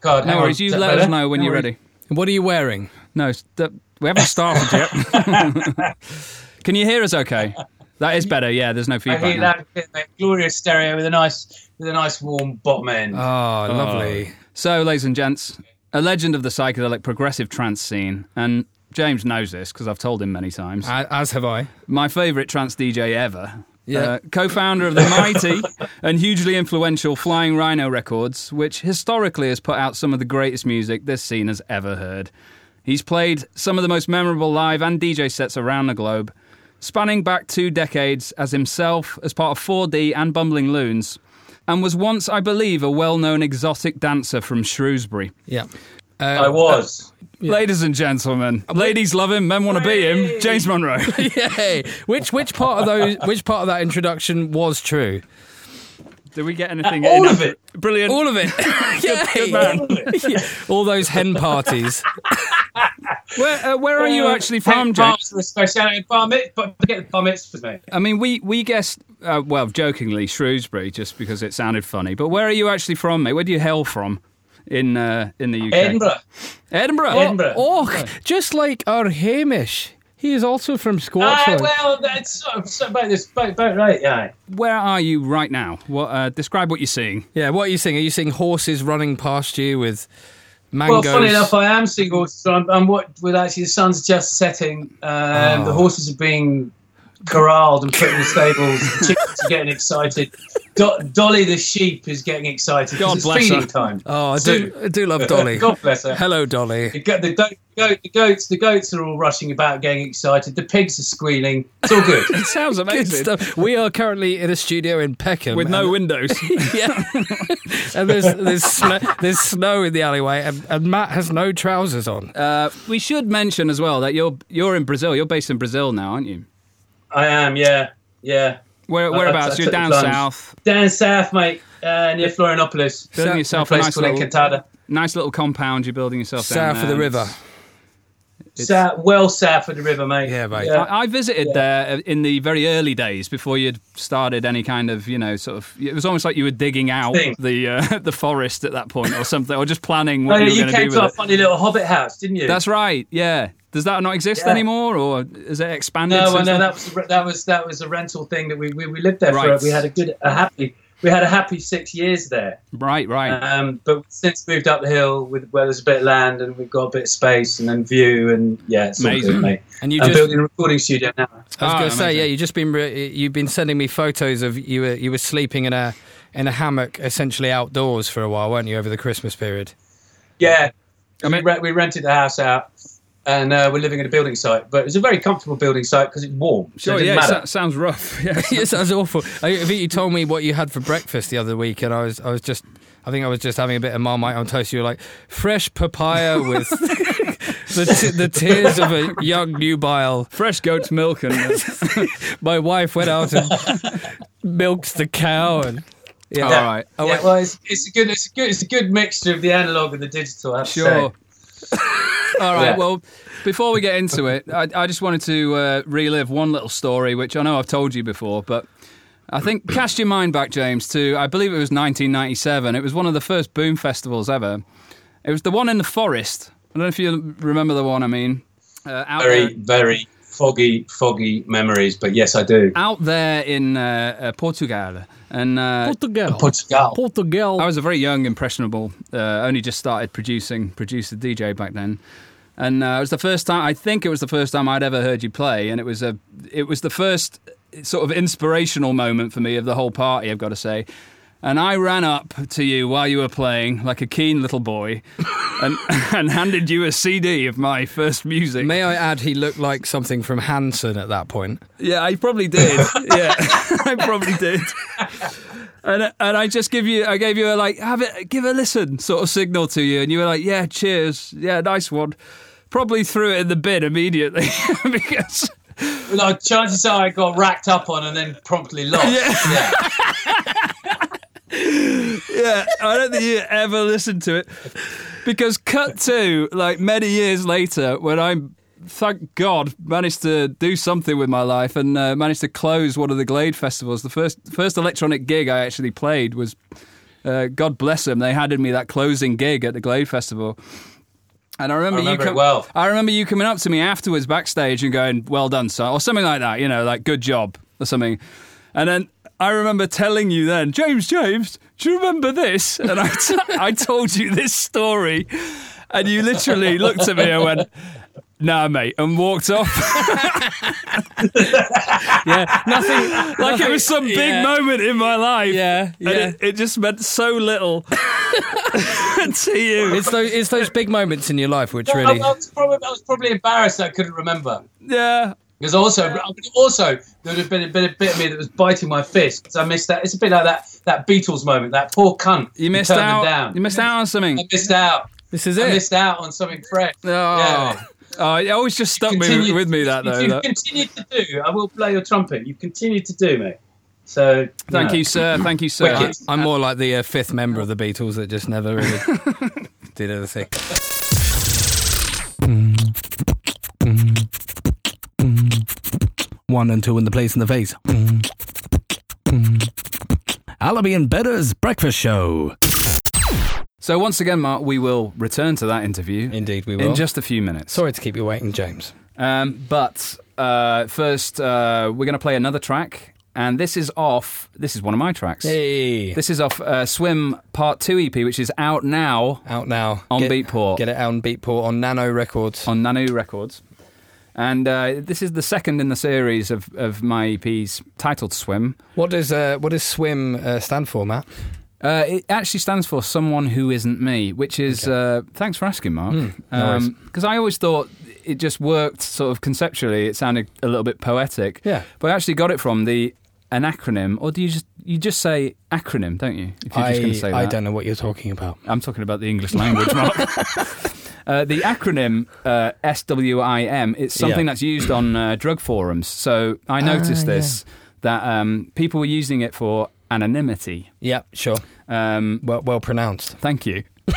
God, No worries. You let us know when you're ready. What are you wearing? No, s- th- we haven't started yet. (laughs) Can you hear us? Okay. That is better. Yeah, there's no I feedback. hear now. that bit, glorious stereo with a nice, with a nice warm bottom end. Ah, oh, lovely. So, ladies and gents, a legend of the psychedelic progressive trance scene, and James knows this because I've told him many times. As have I. My favourite trance DJ ever. Yeah. Uh, co-founder of the mighty (laughs) and hugely influential Flying Rhino Records, which historically has put out some of the greatest music this scene has ever heard. He's played some of the most memorable live and DJ sets around the globe, spanning back two decades as himself as part of 4D and Bumbling Loons, and was once, I believe, a well-known exotic dancer from Shrewsbury. Yeah. I was. Ladies and gentlemen, ladies love him, men want to be him. James Monroe. (laughs) Yay! Which which part of those which part of that introduction was true? Did we get anything? All in? of it. Brilliant. All of it. (laughs) (laughs) Yay! Yeah. All those hen parties. Where, uh, where are you actually from, Hey, James? The speciality bar mit, but forget the bar mitzvahs, mate. I mean, we we guessed, uh, well, jokingly Shrewsbury, just because it sounded funny. But where are you actually from, mate? Where do you hail from in uh, in the UK? Edinburgh. Edinburgh. Edinburgh. Oh, just like our Hamish. He is also from Ah, Scotland. well, that's so, so about this, about, about right, yeah. Where are you right now? What? Uh, describe what you're seeing. yeah, what are you seeing? Are you seeing horses running past you with mangoes? Well, funny enough, I am seeing horses. So I'm, I'm what with actually the sun's just setting. Um, Oh. The horses are being corralled and put in the stables. the chickens are getting excited. Do- Dolly the sheep is getting excited. God it's bless feeding her. time. oh, I do, I do love Dolly. (laughs) God bless her. Hello, Dolly. The, go- the, do- goat, the goats, the goats are all rushing about, getting excited. The pigs are squealing. It's all good. (laughs) It sounds Good amazing. stuff. We are currently in a studio in Peckham With no and- windows. (laughs) yeah, and there's there's snow, there's snow in the alleyway, and, and Matt has no trousers on. uh, we should mention as well that you're you're in Brazil. You're based in Brazil now, aren't you? I am, yeah, yeah. Where, I- whereabouts? I You're down south. Down south, mate, uh, near Florianopolis. Building South- yourself a a place nice called little, Encantada. nice little compound. You're building yourself down South of the river. South, well south of the river, mate. Yeah, mate. I, I visited there in the very early days before you'd started any kind of, you know, sort of. It was almost like you were digging out Thing. the uh, (laughs) the forest at that point, or something, or just planning Oh, what yeah, you were going to do came with to our it. funny little hobbit house, didn't you? That's right. Yeah. Does that not exist Yeah. anymore, or is it expanded? no, well, since no, that was a that was that was a rental thing that we we, we lived there Right. for. We had a good, a happy, we had a happy six years there. right, right. Um, but since moved up the hill with where there's a bit of land and we've got a bit of space and then view and yeah, it's all Amazing. good, mate. And you I'm just building a recording studio now. I was Ah, going to say, yeah, you've just been re- you've been sending me photos of you were you were sleeping in a in a hammock, essentially outdoors for a while, weren't you, over the Christmas period? Yeah, I mean- we, re- we rented the house out. And uh, we're living in a building site, but it's a very comfortable building site because it's warm. So Sure, it yeah, it so- sounds rough. (laughs) Yeah. it sounds awful. I, I think you told me what you had for breakfast the other week, and I was I was just I think I was just having a bit of marmite on toast. You were like fresh papaya with (laughs) the t- the tears of a young nubile. Fresh goat's milk and uh, (laughs) My wife went out and milked the cow, and yeah, all right. I yeah, well, it's, it's a good, it's a good, it's a good mixture of the analog and the digital. I have to Sure. (laughs) All right. Yeah. Well, before we get into it, I, I just wanted to uh, relive one little story, which I know I've told you before, but I think (clears throat) cast your mind back, James, to I believe it was 1997. It was one of the first Boom festivals ever. It was the one in the forest. I don't know if you remember the one. I mean, uh, Very, there, very foggy, foggy memories. But yes, I do. out there in uh, uh, Portugal, and uh, Portugal, Portugal. Portugal. I was a very young, impressionable. Uh, only just started producing, produced a DJ back then, and uh, it was the first time. I think it was the first time I'd ever heard you play, and it was a. It was the first sort of inspirational moment for me of the whole party. I've got to say, And I ran up to you while you were playing, like a keen little boy, (laughs) and, and handed you a CD of my first music. May I add, he looked like something from Hanson at that point. Yeah, I probably did. (laughs) yeah, (laughs) I probably did. And and I just give you, I gave you a like, have it, give a listen, sort of signal to you, and you were like, yeah, cheers, yeah, nice one. Probably threw it in the bin immediately because Like, chances are I got racked up on and then promptly lost. Yeah. yeah. Yeah, I don't think you ever listened to it because cut to like many years later when I'm thank God managed to do something with my life and uh, managed to close one of the Glade festivals. The first first electronic gig I actually played was uh, God bless them. They handed me that closing gig at the Glade festival. And I remember, I remember you it well. I remember you coming up to me afterwards backstage and going, "Well done, son," or something like that. You know, like "Good job" or something. And then I remember telling you then, James, James, do you remember this? And I, t- I told you this story, and you literally looked at me and went, "Nah, mate," and walked off. (laughs) Yeah, nothing. like it was some big Yeah. moment in my life. Yeah, And yeah. it, it just meant so little (laughs) to you. It's those, it's those big moments in your life which I, really. I was probably, I was probably embarrassed I couldn't remember. Yeah. Because also, also there would have been a bit, a bit of me that was biting my fist because I missed that. It's a bit like that that Beatles moment. That poor cunt. You missed turned out. Them down. You missed out on something. I missed out. This is I it. I missed out on something fresh. Oh, Yeah. oh it always just stuck me Continue- with me that though. You that- continue to do. I will play your trumpet. You continue to do, mate. So Thank know. you, sir. Thank you, sir. Wicked. I'm more like the uh, fifth member of the Beatles that just never really (laughs) did anything. One and two in the place in the face. Alibi and Bedder's breakfast show. So once again, Mark, we will return to that interview Indeed, we will. in just a few minutes. Sorry to keep you waiting, James. Um, but uh, first, uh, we're going to play another track, and this is off. This is one of my tracks. Hey, This is off uh, Swim Part Two EP, which is out now out now on Get- Beatport Get it out on Beatport on Nano Records. on Nano Records. And uh, this is the second in the series of, of my EPs titled Swim. What does uh, what does Swim uh, stand for, Matt? Uh, it actually stands for Someone Who Isn't Me, which is, uh, thanks for asking, Mark. Hmm, no worries. Because I always thought it just worked sort of conceptually, it sounded a little bit poetic. Yeah. But I actually got it from the an acronym, or do you just you just say acronym, don't you? If you're just going to say that. I don't know what you're talking about. I'm talking about the English language, Mark. (laughs) (laughs) Uh, the acronym uh, SWIM, it's something Yeah. that's used on uh, drug forums. So I noticed Ah, this, that um, people were using it for anonymity. Yeah, sure. Um, Well, well pronounced. thank you. (laughs)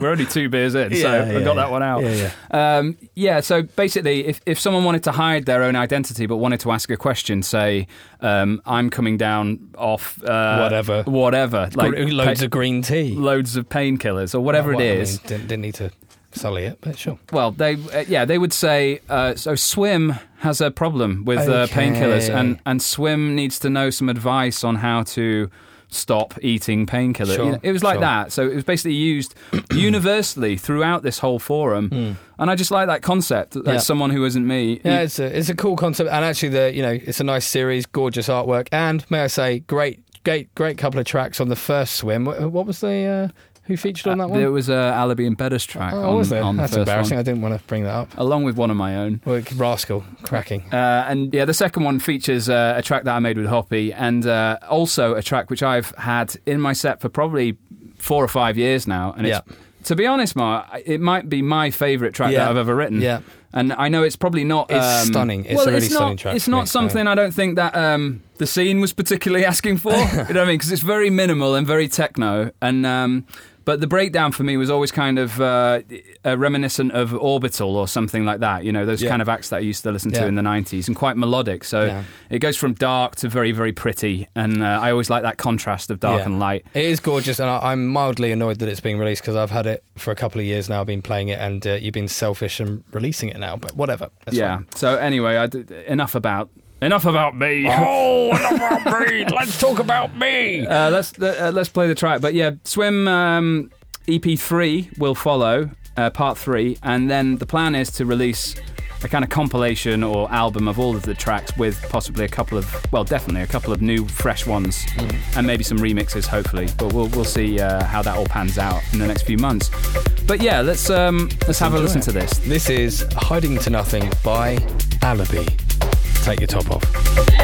We're only two beers in, so Yeah, I yeah, got yeah. that one out. Yeah, yeah. Um, yeah, so basically, if, if someone wanted to hide their own identity but wanted to ask a question, say, um, I'm coming down off uh, Whatever. whatever, like Gr- loads pa- of green tea. loads of painkillers or whatever well, it I is. mean, didn't, didn't need to sully it, but sure. Well, they uh, yeah they would say uh, so. Swim has a problem with uh, Okay. painkillers, and and Swim needs to know some advice on how to stop eating painkillers. Sure, it was like sure. that. So it was basically used (clears throat) universally throughout this whole forum, and I just like that concept. That Hmm. Yeah. someone who isn't me. Yeah, it's a it's a cool concept, and actually, the you know it's a nice series, gorgeous artwork, and may I say, great, great, great couple of tracks on the first swim. What, what was the uh, who featured on that one? It was a Alibi and Bedder's track oh, on, was there? on the That's first embarrassing. one, I didn't want to bring that up. along with one of my own. Well, Rascal, cracking. Uh, and yeah, the second one features uh, a track that I made with Hoppy, and uh, also a track which I've had in my set for probably four or five years now. And it's, Yeah. to be honest, Mark, it might be my favourite track Yeah. that I've ever written. Yeah. And I know it's probably not. It's um, stunning. It's well, a really it's not, stunning track It's not me, something I don't think that um, the scene was particularly (laughs) asking for. (laughs) you know what I mean? Because it's very minimal and very techno. And um, but the breakdown for me was always kind of uh, uh, reminiscent of Orbital or something like that. You know, those Yeah. kind of acts that I used to listen to Yeah. in the '90s, and quite melodic. So Yeah. it goes from dark to very, very pretty. And uh, I always like that contrast of dark and light. It is gorgeous, and I, I'm mildly annoyed that it's being released because I've had it for a couple of years now. I've been playing it, and uh, you've been selfish and releasing it now. But whatever. That's yeah. fine. So anyway, I d- enough about enough about me. (laughs) Oh, enough about me. Let's talk about me. (laughs) Uh, let's uh, let's play the track. But yeah, Swim um, EP three will follow uh, part three, and then the plan is to release a kind of compilation or album of all of the tracks with possibly a couple of, well, definitely a couple of new, fresh ones, and maybe some remixes, hopefully. But we'll we'll see uh, how that all pans out in the next few months. But yeah, let's um, let's have a listen it. to this. This is Hiding to Nothing by Alibi. Take your top off.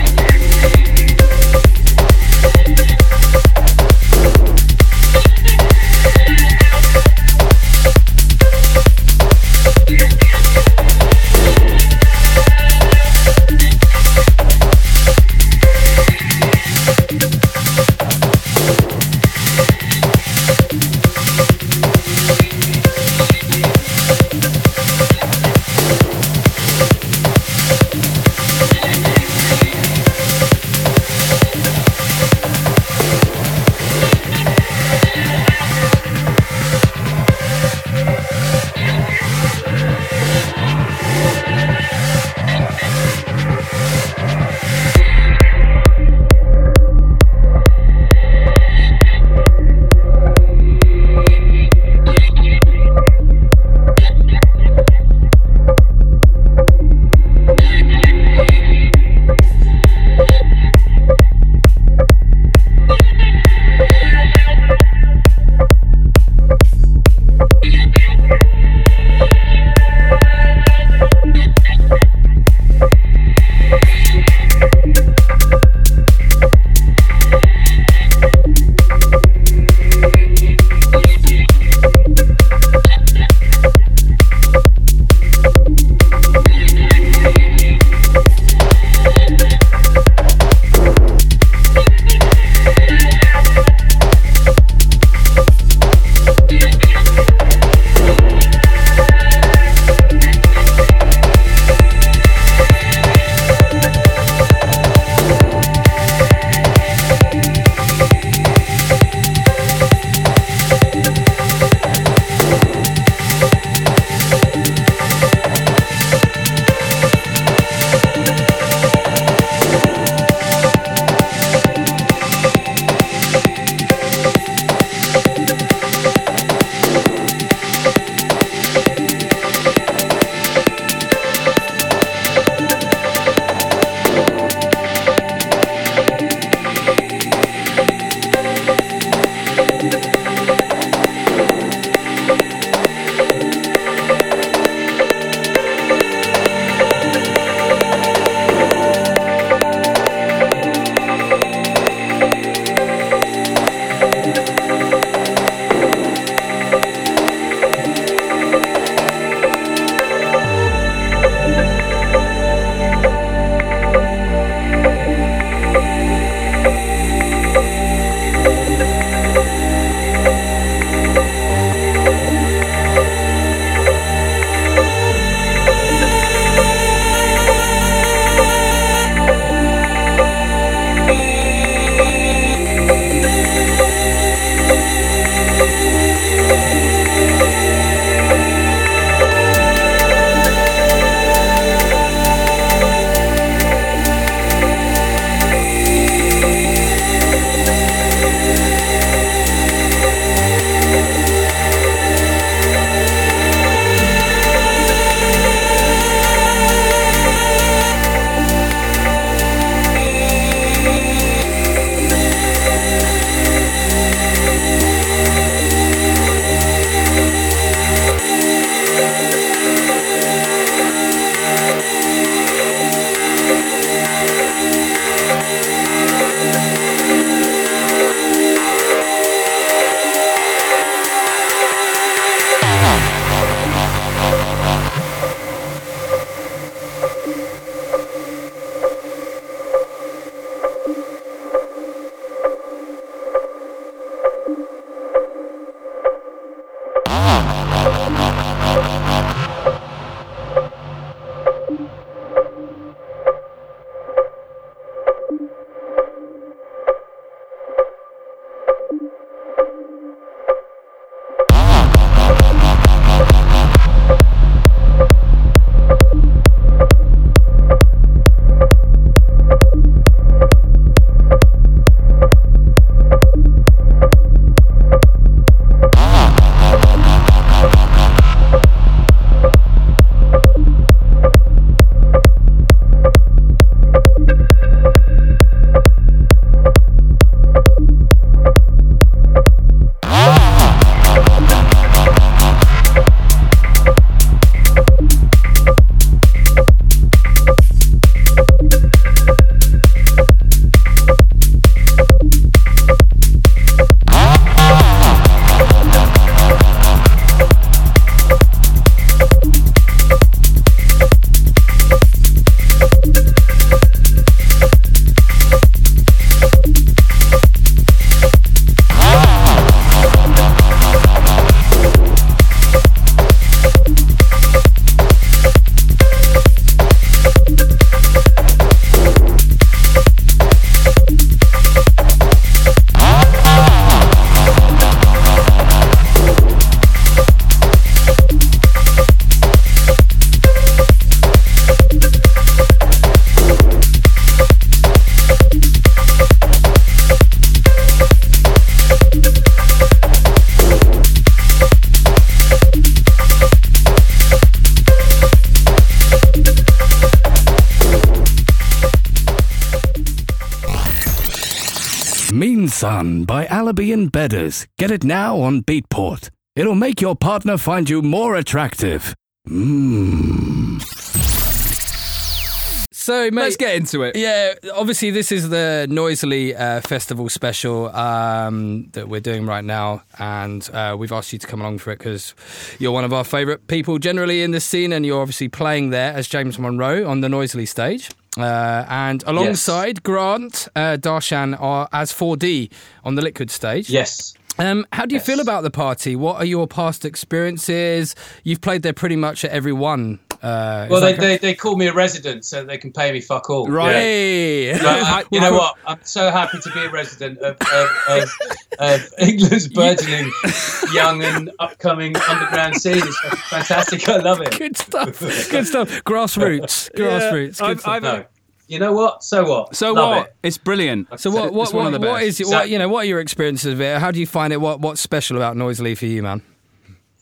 Sun by Alibi and Bedders. Get it now on Beatport. It'll make your partner find you more attractive. Mmm. So, mate, Let's get into it. Yeah, obviously this is the Noisily uh, Festival special um, that we're doing right now, and uh, we've asked you to come along for it because you're one of our favourite people generally in the scene, and you're obviously playing there as James Monroe on the Noisily stage. Uh, and alongside Grant uh, Darshan are as 4D on the Liquid stage. Yes. Um, how do you Yes. feel about the party? What are your past experiences? You've played there pretty much at every one. Uh, Well, they, they, they call me a resident so they can pay me fuck all. Right. Hey! But, (laughs) uh, you know what? I'm so happy to be a resident of, of, of, of (laughs) England's burgeoning (laughs) young and upcoming underground scene. It's fantastic. I love it. Good stuff. Good stuff. Grassroots. Grassroots. Good I've- stuff. I've- No. You know what? So what? So Love what? It. It's brilliant. so what? What? It's one of What, the what best. is it? What you know? What are your experiences of it? How do you find it? What What's special about Noisily for you, man?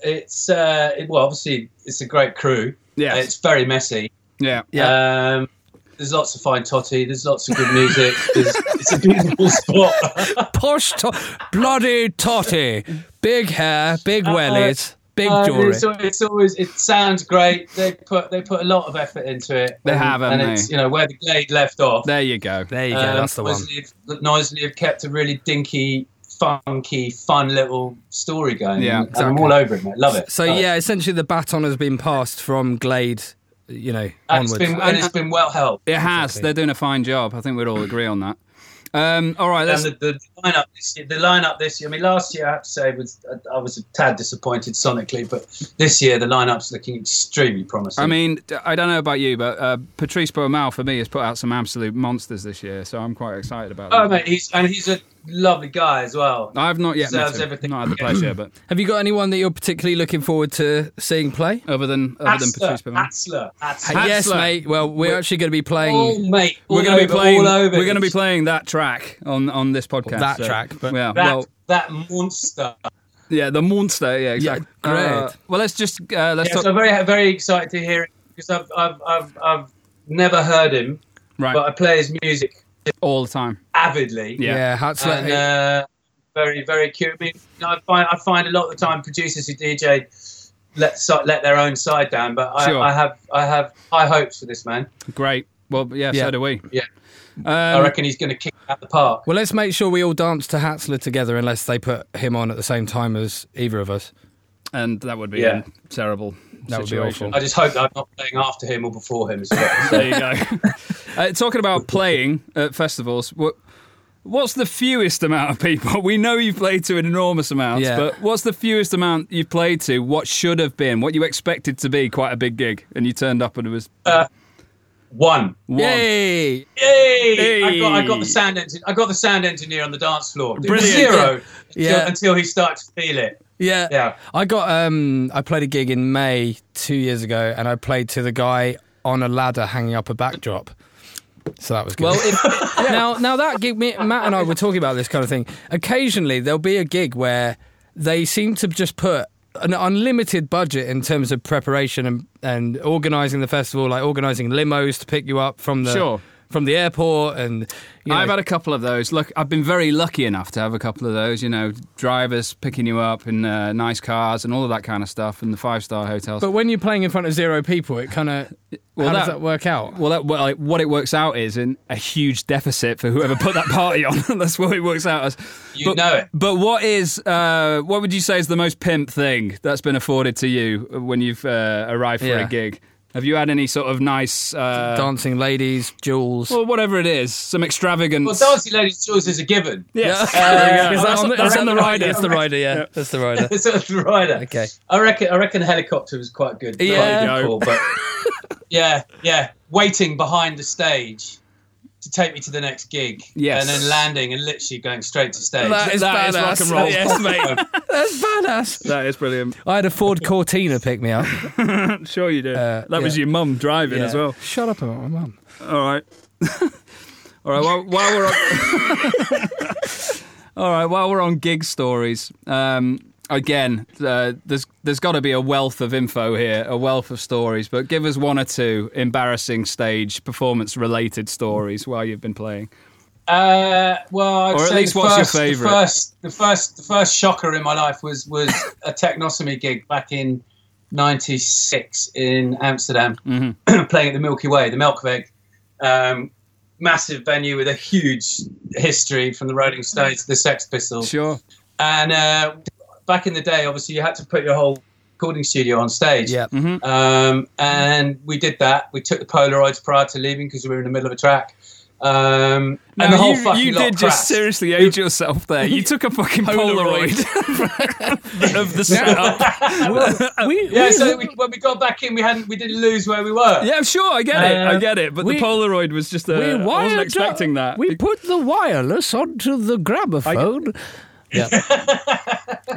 It's uh, it, well, obviously it's a great crew. Yes. It's very messy. Yeah. Yeah. Um, there's lots of fine totty. There's lots of good music. It's a beautiful spot. (laughs) Posh, to- bloody totty, big hair, big wellies, big Uh, jewelry. it's, it's always it sounds great. They put they put a lot of effort into it. They and, have, haven't and they? it's you know where the Glade left off. There you go. There you go. Um, that's the one. Noisily have, Noisily have kept a really dinky, funky, fun little story going. Yeah, and I'm all over it, mate. Love it. So Love it. yeah, essentially the baton has been passed from Glade, you know, and it's onwards. been and it's been well held. It has. Exactly. They're doing a fine job. I think we'd all agree on that. Um, all right. And the, the lineup this year, the lineup this year. I mean, last year I have to say was I was a tad disappointed sonically, but this year the lineup's looking extremely promising. I mean, I don't know about you, but uh, Patrice Bäumel for me has put out some absolute monsters this year, so I'm quite excited about oh that. mate, he's and he's a lovely guy as well. I've not yet met him. everything. Not had the pleasure, (clears throat) but Have you got anyone that you're particularly looking forward to seeing play? other than other than Patrice Bäumel. Hatzler, Hatzler. Yes, Hatzler. mate. Well, we're actually going to be playing Oh mate, We're going to be over, playing. all over We're going to be playing that track on on this podcast. That so- track, but- yeah, that well, that monster. yeah, the monster. Yeah, exactly. great. Uh, well, let's just uh, let's Yeah, talk. so I'm very very excited to hear it because I've I've I've, I've never heard him, right, but I play his music all the time. avidly. Yeah. Yeah, Hatzler. and uh, very very cute. I mean, you know, I find I find a lot of the time producers who DJ let so- let their own side down, but I, Sure. I have I have high hopes for this man. Great. Well, yeah, Yeah. so do we. Yeah. I Um, reckon he's going to kick it out the park. well, let's make sure we all dance to Hatzler together, unless they put him on at the same time as either of us. and that would be Yeah. terrible. That would be situation. awful. I just hope that I'm not playing after him or before him as well. (laughs) There you go. (laughs) uh, talking about playing at festivals, what, what's the fewest amount of people? (laughs) We know you've played to an enormous amount, Yeah. but what's the fewest amount you've played to? What should have been? What you expected to be quite a big gig, and you turned up and it was One. one. Yay! Yay! I got I got the sound engine. I got the sound engineer on the dance floor. Brilliant. zero Yeah. until, until he started to feel it. Yeah. Yeah. I got um I played a gig in May two years ago and I played to the guy on a ladder hanging up a backdrop. So that was good. Well, if, (laughs) now now that gig me, Matt and I were talking about this kind of thing. Occasionally there'll be a gig where they seem to just put an unlimited budget in terms of preparation and, and organising the festival, like organising limos to pick you up from the Sure. From the airport and you know, I've had a couple of those. Look, I've been very lucky enough to have a couple of those. You know, drivers picking you up in uh, nice cars and all of that kind of stuff, and the five star hotels. but when you're playing in front of zero people, it kind of Well, how does that- that work out? Well, that, well, like, what it works out is in a huge deficit for whoever put that party on. (laughs) That's what it works out as. You but, know it. But what is, uh, what would you say is the most pimp thing that's been afforded to you when you've uh, arrived for Yeah. a gig? Have you had any sort of nice, uh, Dancing ladies, jewels. or whatever it is, some extravagant? Well, Dancing Ladies jewels is a given. yes. Yeah. (laughs) There you Is on That's is that on the the rider? rider. That's the rider, yeah. That's the rider. (laughs) It's a rider. Okay. I reckon. I reckon helicopter was quite good. Yeah. Quite cool, but (laughs) yeah, yeah, waiting behind the stage to take me to the next gig. Yes. and then landing and literally going straight to stage. That is That is badass. rock and roll. Yes, (laughs) mate. That's badass. That is brilliant. I had a Ford Cortina pick me up. (laughs) Sure you did. Uh, that was your mum driving as well. Shut up about my mum. All right. (laughs) All right. While, while we're on, all right. While we're on gig stories, um, again, uh, there's there's got to be a wealth of info here, a wealth of stories. But give us one or two embarrassing stage performance related stories while you've been playing. Uh, well, I'd Or at say least what's your first, favourite? The first, the first, the first shocker in my life was was (laughs) a Technossomy gig back in '96 in Amsterdam, Mm-hmm. (clears throat) playing at the Milky Way, the Melkweg, um, massive venue with a huge history from the Rolling Stones, to the Sex Pistols, Sure. and uh, back in the day, obviously, you had to put your whole recording studio on stage. Yeah. Um, and we did that. We took the Polaroids prior to leaving because we were in the middle of a track. Um, No, and the whole you, fucking you lot did just crashed. seriously age yourself there. You took a fucking Polaroid, (laughs) of the (laughs) setup. we, Yeah, we- so we, when we got back in, we hadn't, we didn't lose where we were. Yeah, sure, I get it. I Uh, get it. But the Polaroid was just a. we I wasn't expecting up- that. We put the wireless onto the gramophone. Yeah,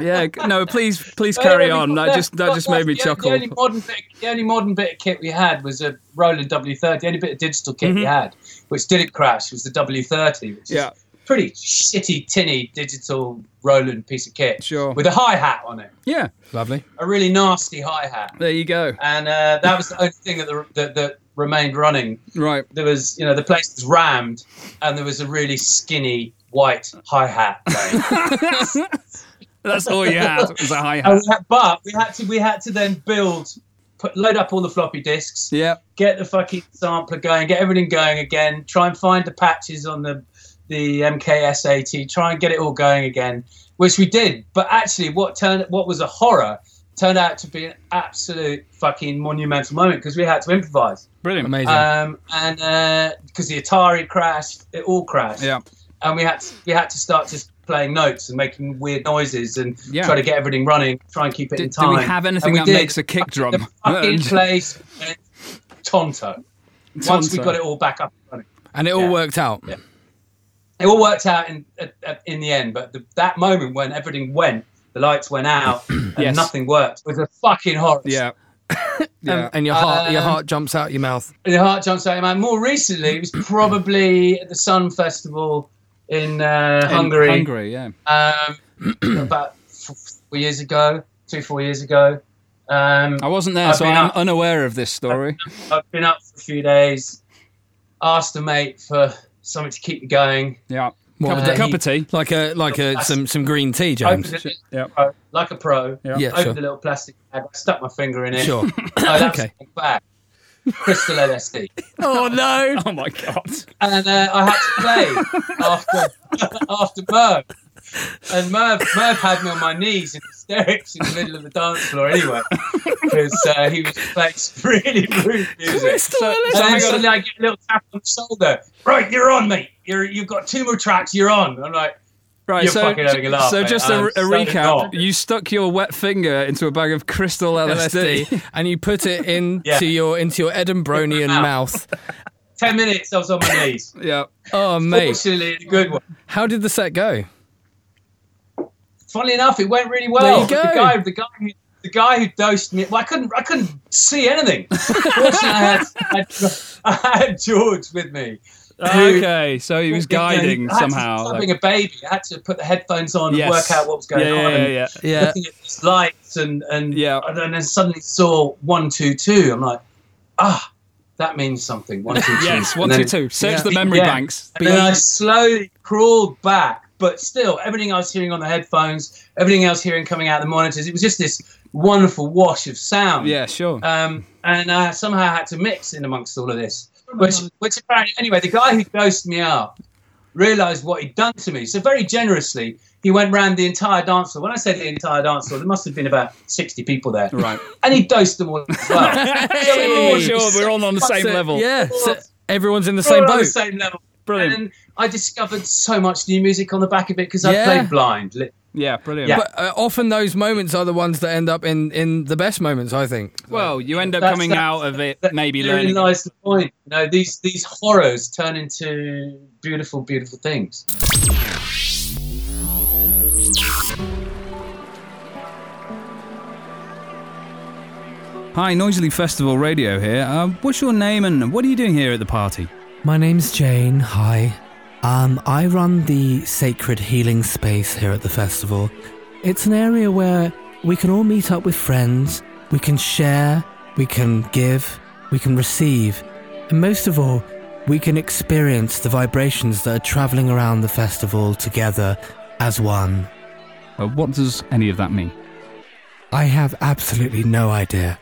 (laughs) yeah. no, please, please But carry on. got That just that just made me The, chuckle. the only modern bit, the only modern bit of kit we had was a Roland W30. The only bit of digital kit we had, which didn't crash, was the W30, which Mm-hmm. Yeah. is pretty shitty, tinny digital Roland piece of kit Sure. with a hi hat on it, Yeah, Lovely. a really nasty hi hat. there you go. and uh, that was the only thing that, the, that that remained running. Right. There was, you know, the place was rammed, and there was a really skinny white hi hat playing. (laughs) (laughs) That's all you had was a hi hat. but we had to we had to then build, put load up all the floppy disks, Yeah. get the fucking sampler going, get everything going again, try and find the patches on the the MKS80, try and get it all going again, which we did. But actually, what turned what was a horror turned out to be an absolute fucking monumental moment because we had to improvise. Brilliant. Amazing. um, and because the Atari crashed, it all crashed. Yeah. And we had to, we had to start just playing notes and making weird noises and Yeah. try to get everything running, try and keep it Do, in do time. we have anything And we that did. makes a kick drum? The fucking (laughs) place tonto. Once we got it all back up and running. and it all yeah. worked out. Yeah. It all worked out in in the end, but the, that moment when everything went, the lights went out (clears throat) and Yes. nothing worked was a fucking horror. Yeah. And, (coughs) Yeah. and your heart, your Um, heart jumps out of your mouth. Your heart jumps out of your mouth. More recently, it was probably at the Sun Festival in uh, In Hungary, Hungary, yeah. um, (clears throat) about four years ago, two, four years ago. Um, I wasn't there, I've so I'm up- unaware of this story. (laughs) I've been up for a few days, asked a mate for something to keep me going. Yeah. What, Cup, that cup he- of tea. Like a like a some some green tea, James. Opened Yeah. pro- like a pro. Yeah. Yeah, Opened sure. the little plastic bag, I stuck my finger in it. Sure. Oh, that's (laughs) Okay. a bag. Crystal LSD. (laughs) oh no! (laughs) Oh my god. and uh, I had to play after (laughs) after Merv. And Merv, Merv had me on my knees in hysterics in the middle of the dance floor anyway, because uh, he was playing some really rude music. So, And so then suddenly I get a little tap on the shoulder. Right, you're on, mate. You're you've got two more tracks. You're on. I'm like, Right, You're so, fucking having a laugh, so mate. just a, a recap. You stuck your wet finger into a bag of crystal LSD. LSD, (laughs) and you put it into (laughs) Yeah. your into your Edinburghian mouth. (laughs) ten minutes. I was on my knees. yeah. Oh mate, Fortunately, a good one. how did the set go? Funnily enough, it went really well. There you The guy, the guy, who, the guy who dosed me. Well, I couldn't, I couldn't see anything. Fortunately, I had, I had George with me. Okay, so he was (laughs) guiding had to- somehow. Having like- a baby, I had to put the headphones on Yes. and work out what was going yeah, on. yeah, and yeah, yeah. Yeah, Looking at these lights and and Yeah. and then suddenly saw one two two. I'm like, ah, that means something. One two two. Yes, one, two, two. Search Yeah. the memory Yeah. banks. And then I slowly crawled back, but still, everything I was hearing on the headphones, everything I was hearing coming out of the monitors, it was just this wonderful wash of sound. Yeah, sure. Um, and I somehow had to mix in amongst all of this, which, which apparently, anyway, the guy who dosed me up realised what he'd done to me. So very generously, he went round the entire dance floor. When I say the entire dance floor, there must have been about 60 people there. Right. And he dosed them all as well. So we were all sure, we're all on the same So, level. Yeah, so everyone's in the we're same all on the boat. same level. Brilliant. And I discovered so much new music on the back of it because I played blind. Li- Yeah, brilliant. Yeah. But uh, often those moments are the ones that end up in in the best moments. I think. Well, you end up That's- coming that's- out of it that- maybe therein learning. lies the point. You know, these these horrors turn into beautiful, beautiful things. Hi, Noisily Festival Radio here. Uh, what's your name and what are you doing here at the party? My name's Jane. Hi. Um, I run the Sacred Healing Space here at the festival. It's an area where we can all meet up with friends, we can share, we can give, we can receive, and most of all, we can experience the vibrations that are traveling around the festival together as one. Uh, what does any of that mean? I have absolutely no idea.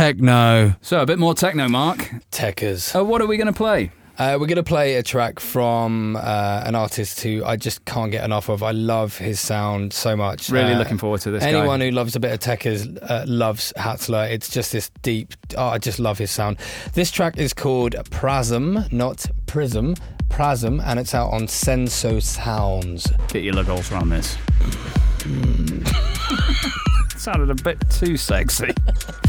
Techno. So, a bit more techno, Mark. Techers. Uh, what are we going to play? Uh, we're going to play a track from uh, an artist who I just can't get enough of. I love his sound so much. Really Uh, looking forward to this Anyone guy. who loves a bit of techers uh, loves Hatzler. It's just this deep. Oh, I just love his sound. This track is called Prasm, not Prism. Prasm, and it's out on Senso Sounds. Get your logos around this. (laughs) Sounded a bit too sexy. (laughs)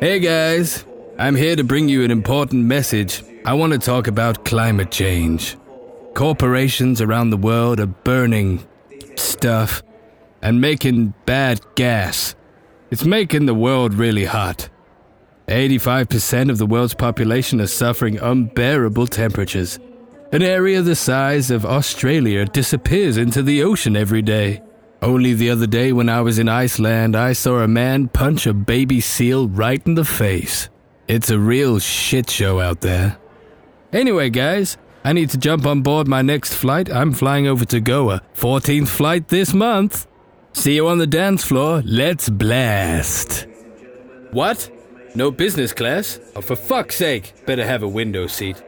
Hey guys, I'm here to bring you an important message. I want to talk about climate change. Corporations around the world are burning stuff and making bad gas. It's making the world really hot. 85% of the world's population are suffering unbearable temperatures. An area the size of Australia disappears into the ocean every day. Only the other day, when I was in Iceland, I saw a man punch a baby seal right in the face. It's a real shit show out there. Anyway, guys, I need to jump on board my next flight. I'm flying over to Goa, 14th flight this month. See you on the dance floor. Let's blast. What? No business class? Oh, for fuck's sake. Better have a window seat.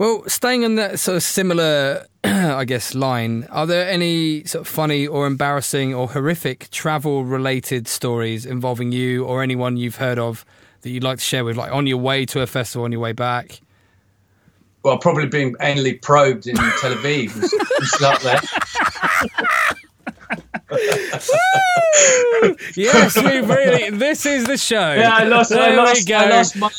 Well, staying on that sort of similar, (clears throat) I guess, line, are there any sort of funny or embarrassing or horrific travel related stories involving you or anyone you've heard of that you'd like to share with, like on your way to a festival, on your way back? Well, probably being anally probed in Tel Aviv was, was up there. Yes, we really. This is the show. Yeah, I lost. There I we go. I lost my.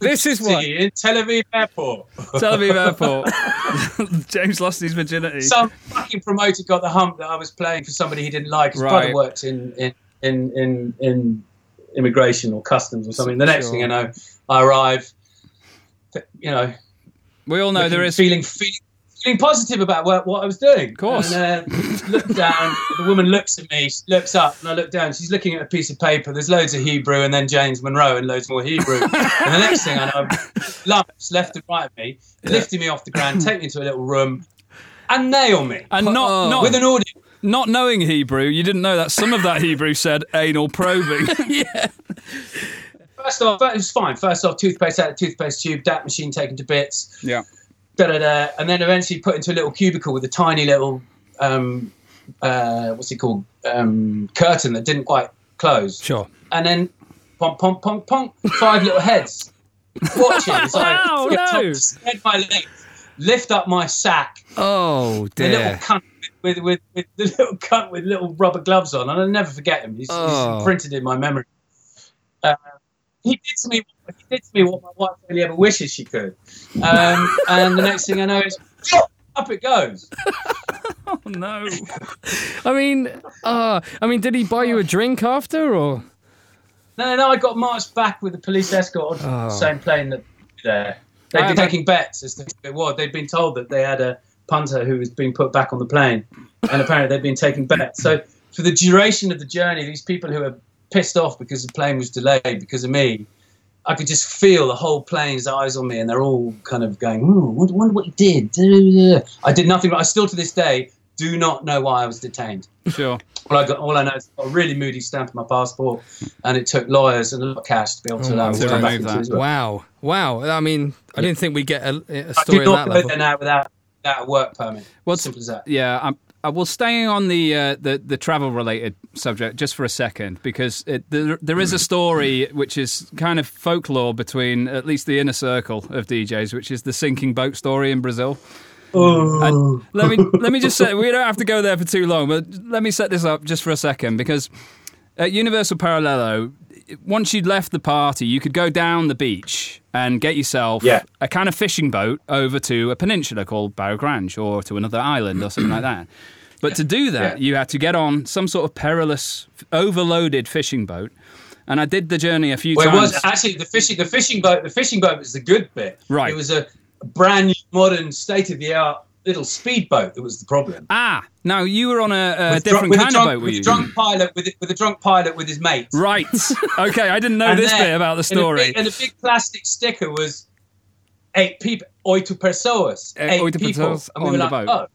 This is what- in Tel Aviv airport. Tel Aviv Airport. (laughs) James lost his virginity. Some fucking promoter got the hump that I was playing for somebody he didn't like. His Right. brother works in in, in in in immigration or customs or something. The next Sure. thing I know, I arrive. You know, we all know there is. feeling feeling feeling positive about what, what I was doing. Of course. And uh, look down. the woman looks at me, looks up, and I look down. She's looking at a piece of paper. There's loads of Hebrew, and then James Monroe, and loads more Hebrew. (laughs) and the next thing I know, lumps left and right of me, lifting me off the ground, take me into a little room, and nail me and not, Oh. not, with an audience. not knowing Hebrew, you didn't know that some of that Hebrew said anal probing. (laughs) yeah. First off, it was fine. First off, toothpaste out of toothpaste tube, DAT machine taken to bits. yeah. Da da da, and then eventually put into a little cubicle with a tiny little, um, uh, what's it called, um, curtain that didn't quite close, Sure. and then pom pom pom pom, five little heads (laughs) watching as I Oh, no. spread my legs, lift up my sack, Oh, dear. the little cunt with, with with the little cunt with little rubber gloves on, and I'll never forget him. He's, Oh. he's imprinted in my memory. Uh, he did to me. He did to me what my wife really ever wishes she could. Um, and the next thing I know is up it goes. (laughs) Oh, no. I mean, uh, I mean, did he buy you a drink after, or? No, no, I got marched back with the police escort on Oh. the same plane that there. They'd Ah, been taking bets as to who it was. They'd been told that they had a punter who was being put back on the plane, and apparently they'd been taking bets. So for the duration of the journey, these people who are pissed off because the plane was delayed because of me, I could just feel the whole plane's eyes on me, and they're all kind of going, hmm, "Ooh, wonder, wonder what you did." I did nothing. But I still to this day do not know why I was detained. Sure. All I got, all I know is I got a really moody stamp on my passport, and it took lawyers and a lot of cash to be able to Oh allow my me to God. come back remove that. Israel. Wow, wow. I mean, I didn't think we'd get a story did on not that go level. there now without, without a work permit. Well, Simple as that. Yeah, I'm, I will staying on the uh, the the travel related subject just for a second because it, there, there is a story which is kind of folklore between at least the inner circle of DJs, which is the sinking boat story in Brazil. And let me let me just say we don't have to go there for too long, but let me set this up just for a second because at Universo Paralello, once you'd left the party, you could go down the beach and get yourself Yeah. a kind of fishing boat over to a peninsula called Barra Grande or to another island or something like that. But to do that, Yeah. you had to get on some sort of perilous, overloaded fishing boat. And I did the journey a few Well, it times. was actually the fishing. The fishing boat. The fishing boat was the good bit. Right. It was a brand new, modern, state of the art little speedboat that was the problem. ah, now you were on a, a With different drunk- with a kind drunk, of boat, were you? drunk pilot with with a drunk pilot with his mate. Right. (laughs) Okay, I didn't know And this then- bit about the and a story. big- And a big plastic sticker was eight people, oito pessoas, Eh, eight oito people. pessoas And we on were the like, boat.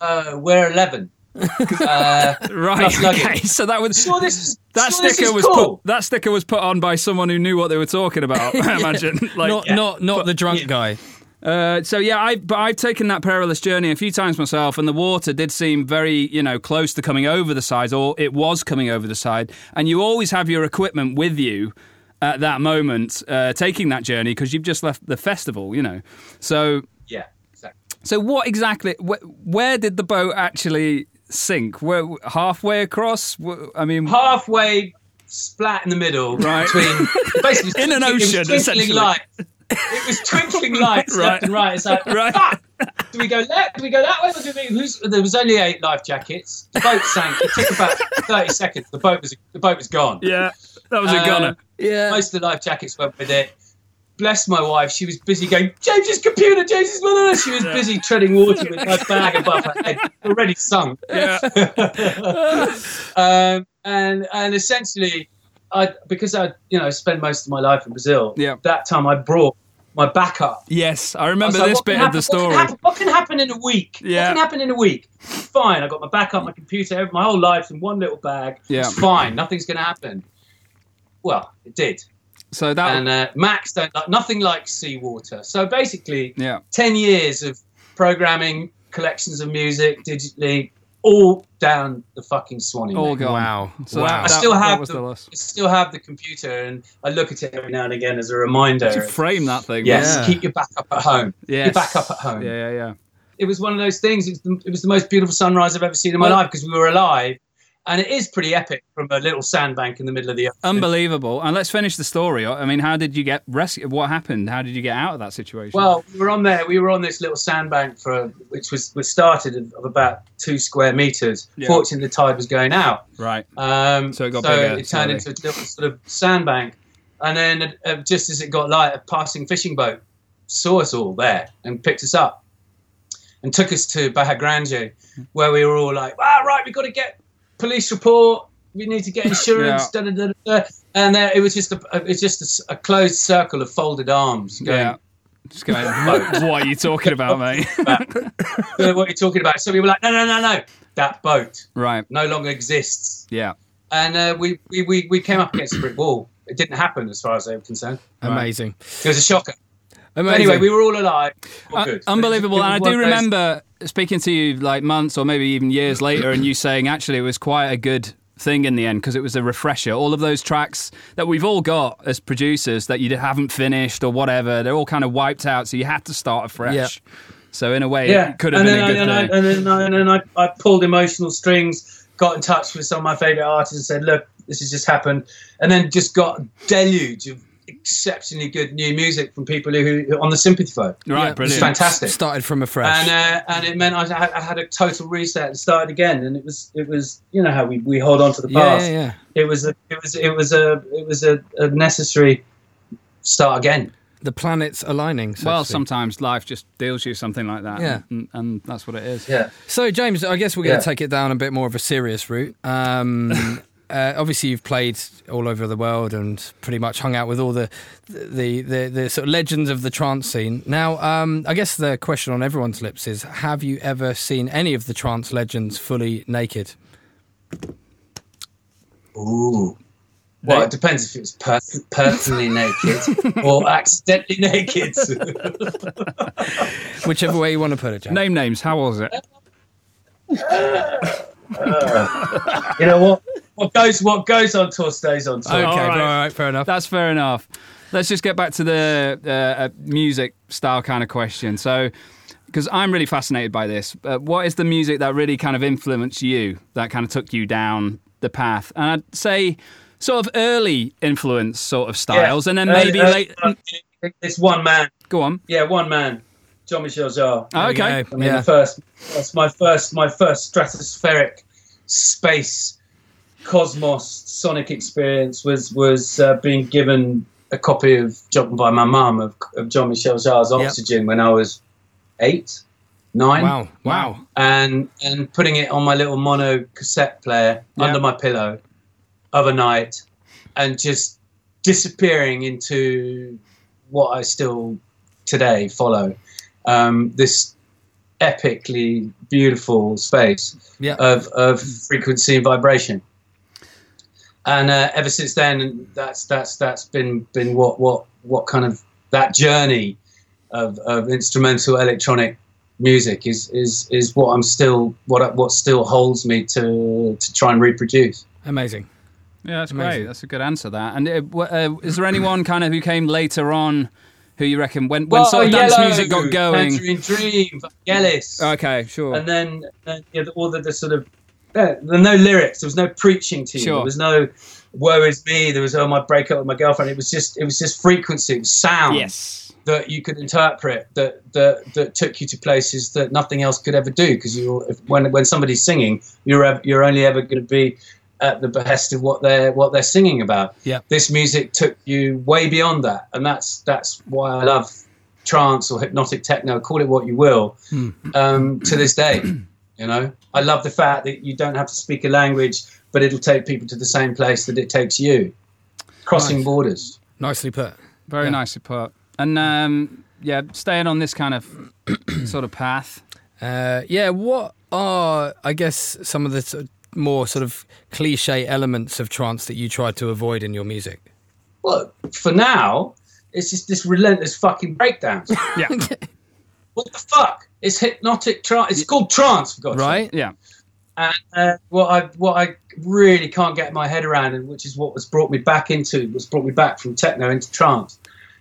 oh, uh, we're eleven. (laughs) uh, Right. Okay. So that was sure, this is that sure, this sticker is was cool. put that sticker was put on by someone who knew what they were talking about. (laughs) I imagine. Like, not not not the drunk guy. Uh, so yeah, I but I've taken that perilous journey a few times myself, and the water did seem very you know close to coming over the side, or it was coming over the side. And you always have your equipment with you at that moment, uh, taking that journey because you've just left the festival, you know. So Yeah, exactly. so what exactly? Wh- where did the boat actually sink? Where halfway across? I mean, halfway splat in the middle Right. between (laughs) basically In an twinkling- it was ocean, essentially. lights. It was (laughs) twinkling lights Right. left and right. It's like, Right. fuck! Do we go left? Do we go that way? Or do we, who's, there was only eight life jackets. The boat sank. It took about thirty seconds. The boat was the boat was gone. yeah, that was a Um, gunner. Yeah. Most of the life jackets went with it. Bless my wife. She was busy going, James's computer, James's mother. She was busy treading water with my bag above her head, already sunk. Yeah, (laughs) um, and and essentially, I because I you know spent most of my life in Brazil. Yeah. That time I brought my backup. yes, I I remember was like, this bit of the happen- What story. can, happen, what can happen in a week? Yeah. What can happen in a week? Fine. I got my backup, my computer, my whole life in one little bag. Yeah. It's fine. Nothing's going to happen. Well, it did. So that, And uh, Macs don't like nothing like seawater. So basically, yeah, 10 years of programming collections of music digitally, all down the fucking Swanee. all gone. Wow. So Wow. that, I still have the, the. I still have the computer, and I look at it every now and again as a reminder. To frame that thing. yes, Yeah. keep your backup at home. Yes. Your backup at home. Yeah, yeah, yeah. It was one of those things. It was, the, it was the most beautiful sunrise I've ever seen in my Well- life because we were alive, and it is pretty epic from a little sandbank in the middle of the ocean. Unbelievable. And let's finish the story. I mean, how did you get rescued? What happened? How did you get out of that situation? Well, we were on there. We were on this little sandbank for which was was started of, about two square meters. Yeah. Fortunately, the tide was going out. right. Um, So it got so bigger, it slowly. turned into a little sort of sandbank, and then uh, just as it got light, a passing fishing boat saw us all there and picked us up and took us to Barra Grande, where we were all like, "Ah, right, we've got to get police report. We need to get (laughs) insurance." da, da, da, da. And there, it was just a it was just a a, closed circle of folded arms going. Yeah. Just going, what are you talking about, (laughs) mate? "Uh, What are you talking about? So we were like, "No, no, no, no, that boat right. no longer exists." Yeah. and uh, we, we, we, we came up against a brick wall. It didn't happen as far as they were concerned. Amazing. It was a shocker. But Amazing. anyway, we were all alive. All Uh, good. unbelievable. And I do one of remember speaking to you like months or maybe even years later, and you saying actually it was quite a good thing in the end because it was a refresher. All of those tracks that we've all got as producers that you haven't finished or whatever, they're all kind of wiped out, so you had to start afresh. Yeah. So in a way, Yeah, it could have and been then, a I, good and, I, thing. and then, I, and then I, I pulled emotional strings, got in touch with some of my favourite artists and said, look, this has just happened. And then just got a deluge of exceptionally good new music from people who, who on the sympathy phone. right, Yeah, brilliant. fantastic. Started from afresh. and uh, and it meant I had, I had a total reset and started again. And it was it was you know how we, we hold on to the past. yeah, yeah. It was a it was it was a it was a, a necessary start again. The planets aligning. So well, sometimes life just deals you something like that. Yeah. And, and that's what it is. Yeah. So, James, I guess we're going Yeah. to take it down a bit more of a serious route. Um, (laughs) uh, obviously, you've played all over the world and pretty much hung out with all the the, the, the sort of legends of the trance scene. Now, um, I guess the question on everyone's lips is: Have you ever seen any of the trance legends fully naked? Ooh. Well, it depends if it was per- personally naked (laughs) or accidentally naked. Whichever way you want to put it, James. Name names. How was it? (laughs) you know what? What goes what goes on tour stays on tour. Okay, All all right. right. fair enough. That's fair enough. Let's just get back to the uh, uh, music style kind of question. So, because I'm really fascinated by this, uh, what is the music that really kind of influenced you, that kind of took you down the path? And I'd say sort of early influence sort of styles, and then Uh, maybe uh, late. It's one man. Go on. Yeah, one man. Jean Michel Jarre. Oh, okay. I mean, Yeah. the first that's my first my first stratospheric space cosmos sonic experience was was uh, being given a copy of by my mum of, of Jean Michel Jarre's Yep. Oxygen when I was eight, nine, Wow, wow. and and putting it on my little mono cassette player Yeah. under my pillow of a night, and just disappearing into what I still today follow. Um, this epically beautiful space Yeah. of, of frequency and vibration. And uh, ever since then, that's that's that's been been what what what kind of that journey of, of instrumental electronic music is is is what I'm still what what still holds me to to try and reproduce. Amazing. Yeah, that's Amazing. great. That's a good answer. That. And uh, uh, is there anyone kind of who came later on, who you reckon when when sort of oh, dance Yellow, music got going? Tangerine Dream, Yellis, Okay, sure. and then, then yeah, all the, the sort of there were no lyrics. There was no preaching to you. Sure. There was no woe is me. There was oh my breakup with my girlfriend. It was just it was just frequency. It was sound Yes. that you could interpret that that that took you to places that nothing else could ever do. Because you if, when when somebody's singing, you're you're only ever going to be at the behest of what they're what they're singing about. Yeah. This music took you way beyond that, and that's that's why I love trance or hypnotic techno. Call it what you will. Um, to this day, you know, I love the fact that you don't have to speak a language, but it'll take people to the same place that it takes you, crossing Nice. borders. Nicely put. Very Yeah. nicely put. And um, yeah, staying on this kind of (clears throat) sort of path. Uh, yeah, what are, I guess, some of the sort of more sort of cliche elements of trance that you try to avoid in your music? Well, for now, it's just this relentless fucking breakdowns. (laughs) Yeah. (laughs) what the fuck? It's hypnotic trance. It's called trance, for God's sake. Right? yeah. And uh, what I what I really can't get my head around, and which is what was brought me back into, was brought me back from techno into trance,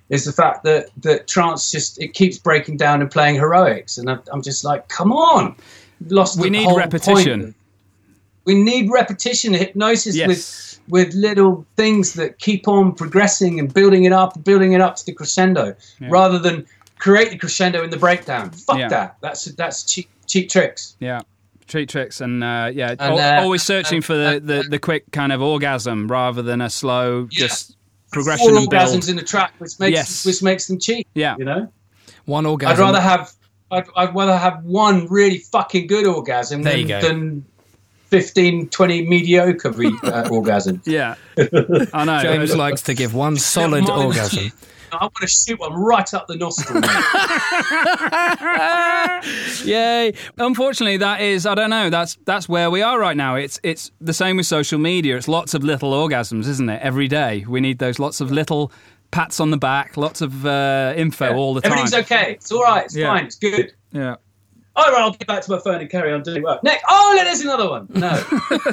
is the fact that that trance just it keeps breaking down and playing heroics, and I'm, I'm just like, come on, lost. We the need whole repetition. Point. We need repetition, hypnosis with Yes. with little things that keep on progressing and building it up, building it up to the crescendo, rather than create the crescendo in the breakdown. Fuck Yeah. that. That's that's cheap cheap tricks. Yeah. Treat tricks and uh, yeah, And, uh, always searching for the, uh, the, the quick kind of orgasm rather than a slow Yeah. just progression Four and build. orgasms in the track, which makes Yes. which makes them cheap. Yeah. You know, One orgasm. I'd rather have I'd, I'd rather have one really fucking good orgasm There than, you go. than 15, 20 mediocre re- (laughs) uh, orgasms. Yeah. I know. James likes to give one (laughs) solid Mine is orgasm. cheap. I want to shoot one right up the nostril. (laughs) Yay! Unfortunately, that is I don't know. That's that's where we are right now. It's it's the same with social media. It's lots of little orgasms, isn't it? Every day we need those lots of little pats on the back, lots of uh, info all the time. Everything's okay. It's all right. It's Yeah. fine. It's good. Yeah. All right, I'll get back to my phone and carry on doing work. Next. Oh, look, there's another one. No,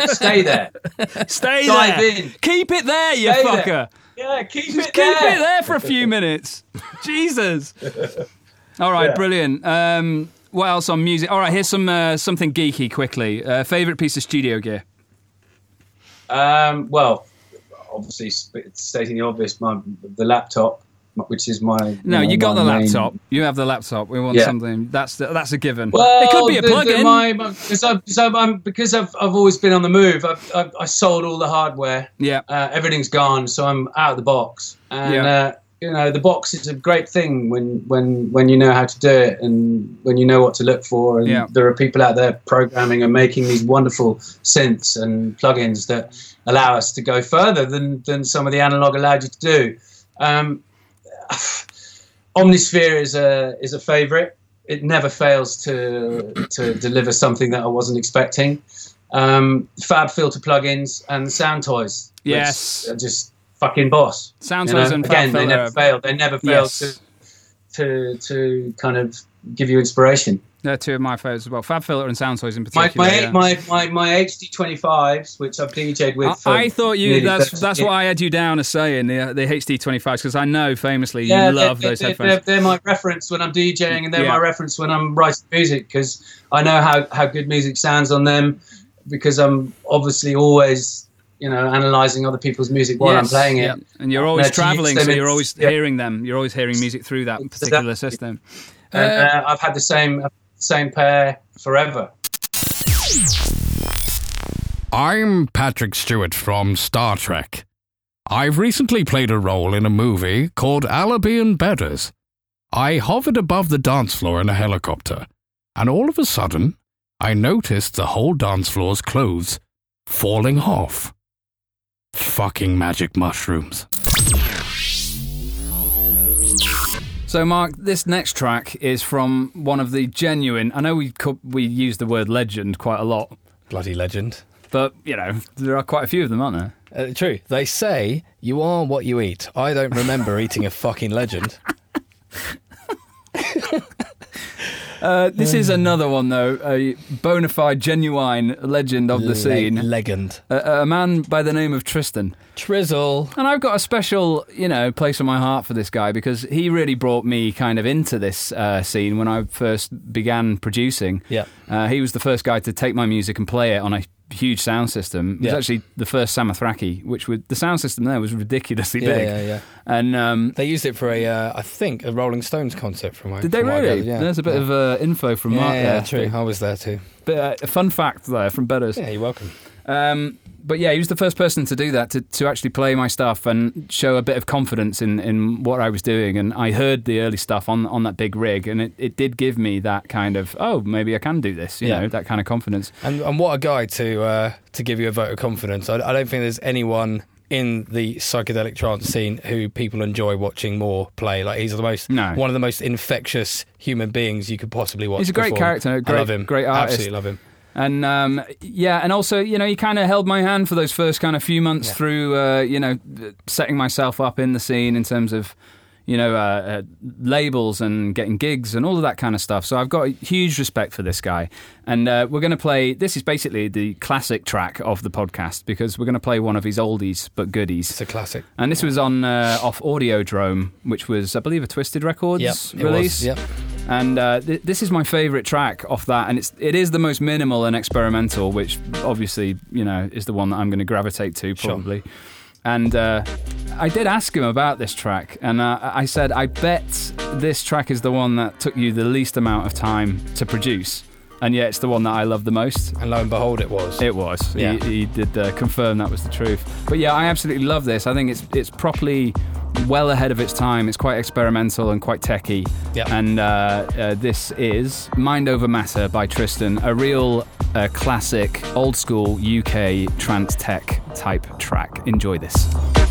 stay there. (laughs) Stay Dive there. in. Keep it there, you Stay fucker. there. Yeah, keep Just it keep there. it there for a few minutes. (laughs) Jesus. All right, Yeah. brilliant. Um, what else on music? All right, here's some uh, something geeky quickly. Uh, favorite piece of studio gear? Um, well, obviously, stating the obvious, my the laptop, which is my No, know, you got my the main- laptop. You have the laptop. We want Yeah. something. That's the, that's a given. Well, it could be a the- the- plug-in. my- my- because I've, because I've, I'm, because I've, I've always been on the move. I've, I've, I sold all the hardware. yeah, Uh, everything's gone, so I'm out of the box. And Yeah. uh, you know, the box is a great thing when, when, when you know how to do it and when you know what to look for. And Yeah. there are people out there programming and making these wonderful synths and plugins that allow us to go further than, than some of the analog allowed you to do. Um, (sighs) Omnisphere is a is a favorite. It never fails to to deliver something that I wasn't expecting. Um, FabFilter plugins and Soundtoys. Yes. just fucking boss. Sound you know? toys and Fab again, they never fail. They never fail Yes. to to to kind of give you inspiration. They're two of my favorites as well. FabFilter and Soundtoys in particular. my, yeah. my, my, my HD twenty fives, which I've DJ'd with. I, I thought you. That's 30 that's why I had you down as saying the the HD twenty fives because I know famously you yeah, love they're, those they're, headphones. They're, they're my reference when I'm DJing, and they're my reference when I'm writing music because I know how, how good music sounds on them. Because I'm obviously always, you know, analysing other people's music while I'm playing it. and you're uh, always traveling, so you're always hearing them. You're always hearing music through that particular system. And uh, I've had the same same pair forever. I'm Patrick Stewart from Star Trek. I've recently played a role in a movie called Alibi and Bedders. I hovered above the dance floor in a helicopter, and all of a sudden, I noticed the whole dance floor's clothes falling off. Fucking magic mushrooms. So, Mark, this next track is from one of the genuine. I know we co- we use the word legend quite a lot, Bloody legend. but you know there are quite a few of them, aren't there? Uh, true. They say you are what you eat. I don't remember eating a fucking legend. (laughs) Uh, this is another one though, a bona fide, genuine legend of the scene. Legend. a, a man by the name of Tristan. Trizzle. And I've got a special, you know, place in my heart for this guy because he really brought me kind of into this uh, scene when I first began producing. Yeah. Uh, he was the first guy to take my music and play it on a huge sound system. It was Yeah. actually the first Samothraki, which was the sound system there was ridiculously Yeah, big. yeah, yeah. And um, They used it for a, uh, I think, a Rolling Stones concert from my. did they from what really? Yeah. There's a bit yeah. of uh, info from yeah, Mark yeah, there. true. I was there too. But, uh, a fun fact there from Bedders. Yeah, you're welcome. Um, but yeah, he was the first person to do that, to, to actually play my stuff and show a bit of confidence in, in what I was doing. And I heard the early stuff on, on that big rig, and it, it did give me that kind of, oh, maybe I can do this, you Yeah. know, that kind of confidence. And, and what a guy to uh, to give you a vote of confidence. I, I don't think there's anyone in the psychedelic trance scene who people enjoy watching more play. Like he's the most No. one of the most infectious human beings you could possibly watch. He's a great perform. character, a I great- love him. great artist. Absolutely love him. And um, yeah, and also, you know, he kind of held my hand for those first kind of few months Yeah. through, uh, you know, setting myself up in the scene in terms of, you know, uh, uh, labels and getting gigs and all of that kind of stuff. So I've got huge respect for this guy. And uh, we're going to play, this is basically the classic track of the podcast because we're going to play one of his oldies but goodies. It's a classic. And this was on uh, off Audiodrome, which was, I believe, a Twisted Records Yep, release. Yep. And uh, th- this is my favourite track off that, and it's it is the most minimal and experimental, which obviously you know is the one that I'm going to gravitate to Sure. probably. And uh, I did ask him about this track, and uh, I said, I bet this track is the one that took you the least amount of time to produce, and yet it's the one that I love the most. And lo and behold, it was. It was. Yeah. He, he did uh, confirm that was the truth. But yeah, I absolutely love this. I think it's it's properly well ahead of its time. It's quite experimental and quite techy. Yeah. And uh, uh, this is Mind Over Matter by Tristan, a real uh, classic, old school UK trance tech type track. Enjoy this.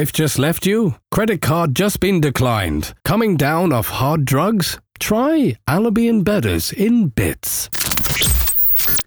Wife just left you? Credit card just been declined? Coming down off hard drugs? Try Alibi Bedders in bits.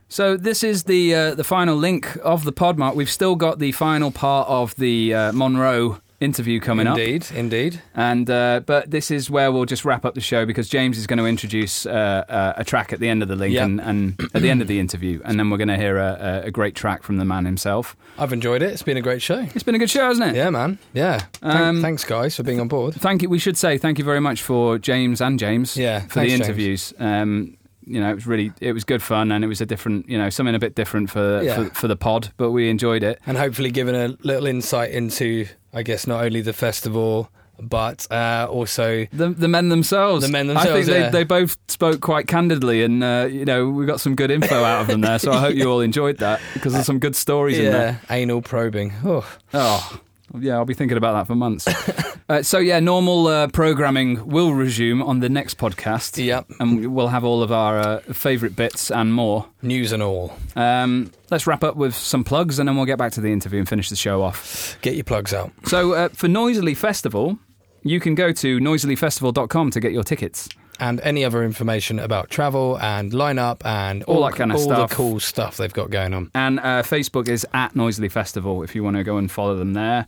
So this is the uh, the final link of the pod, Mark. We've still got the final part of the uh, Monroe interview coming up. Indeed, indeed. And uh, but this is where we'll just wrap up the show because James is going to introduce uh, uh, a track at the end of the link Yep. and, and at the end of the interview, and then we're going to hear a, a, great track from the man himself. I've enjoyed it. It's been a great show. It's been a good show, hasn't it? Yeah, man. Yeah. Um, thanks, guys, for being on board. Thank you. We should say thank you very much for James and James. Yeah, for thanks, the interviews. Um, you know, it was really it was good fun, and it was a different, you know, something a bit different for Yeah. for, for the pod, but we enjoyed it. And hopefully given a little insight into, I guess, not only the festival, but uh, also The, the men themselves. The men themselves. I think themselves, they, yeah. they both spoke quite candidly, and uh, you know we got some good info out of them there. So I hope you all enjoyed that because there's some good stories in (laughs) there. anal probing. Oh, Oh, yeah, I'll be thinking about that for months. (laughs) uh, so yeah, normal uh, programming will resume on the next podcast. Yep. and we'll have all of our uh, favourite bits and more. news and all. Um, let's wrap up with some plugs, and then we'll get back to the interview and finish the show off. Get your plugs out. So uh, for Noisily Festival, you can go to noisilyfestival.com to get your tickets. And any other information about travel and lineup and All that kind of all stuff. the cool stuff they've got going on. And uh, Facebook is at Noisily Festival if you want to go and follow them there.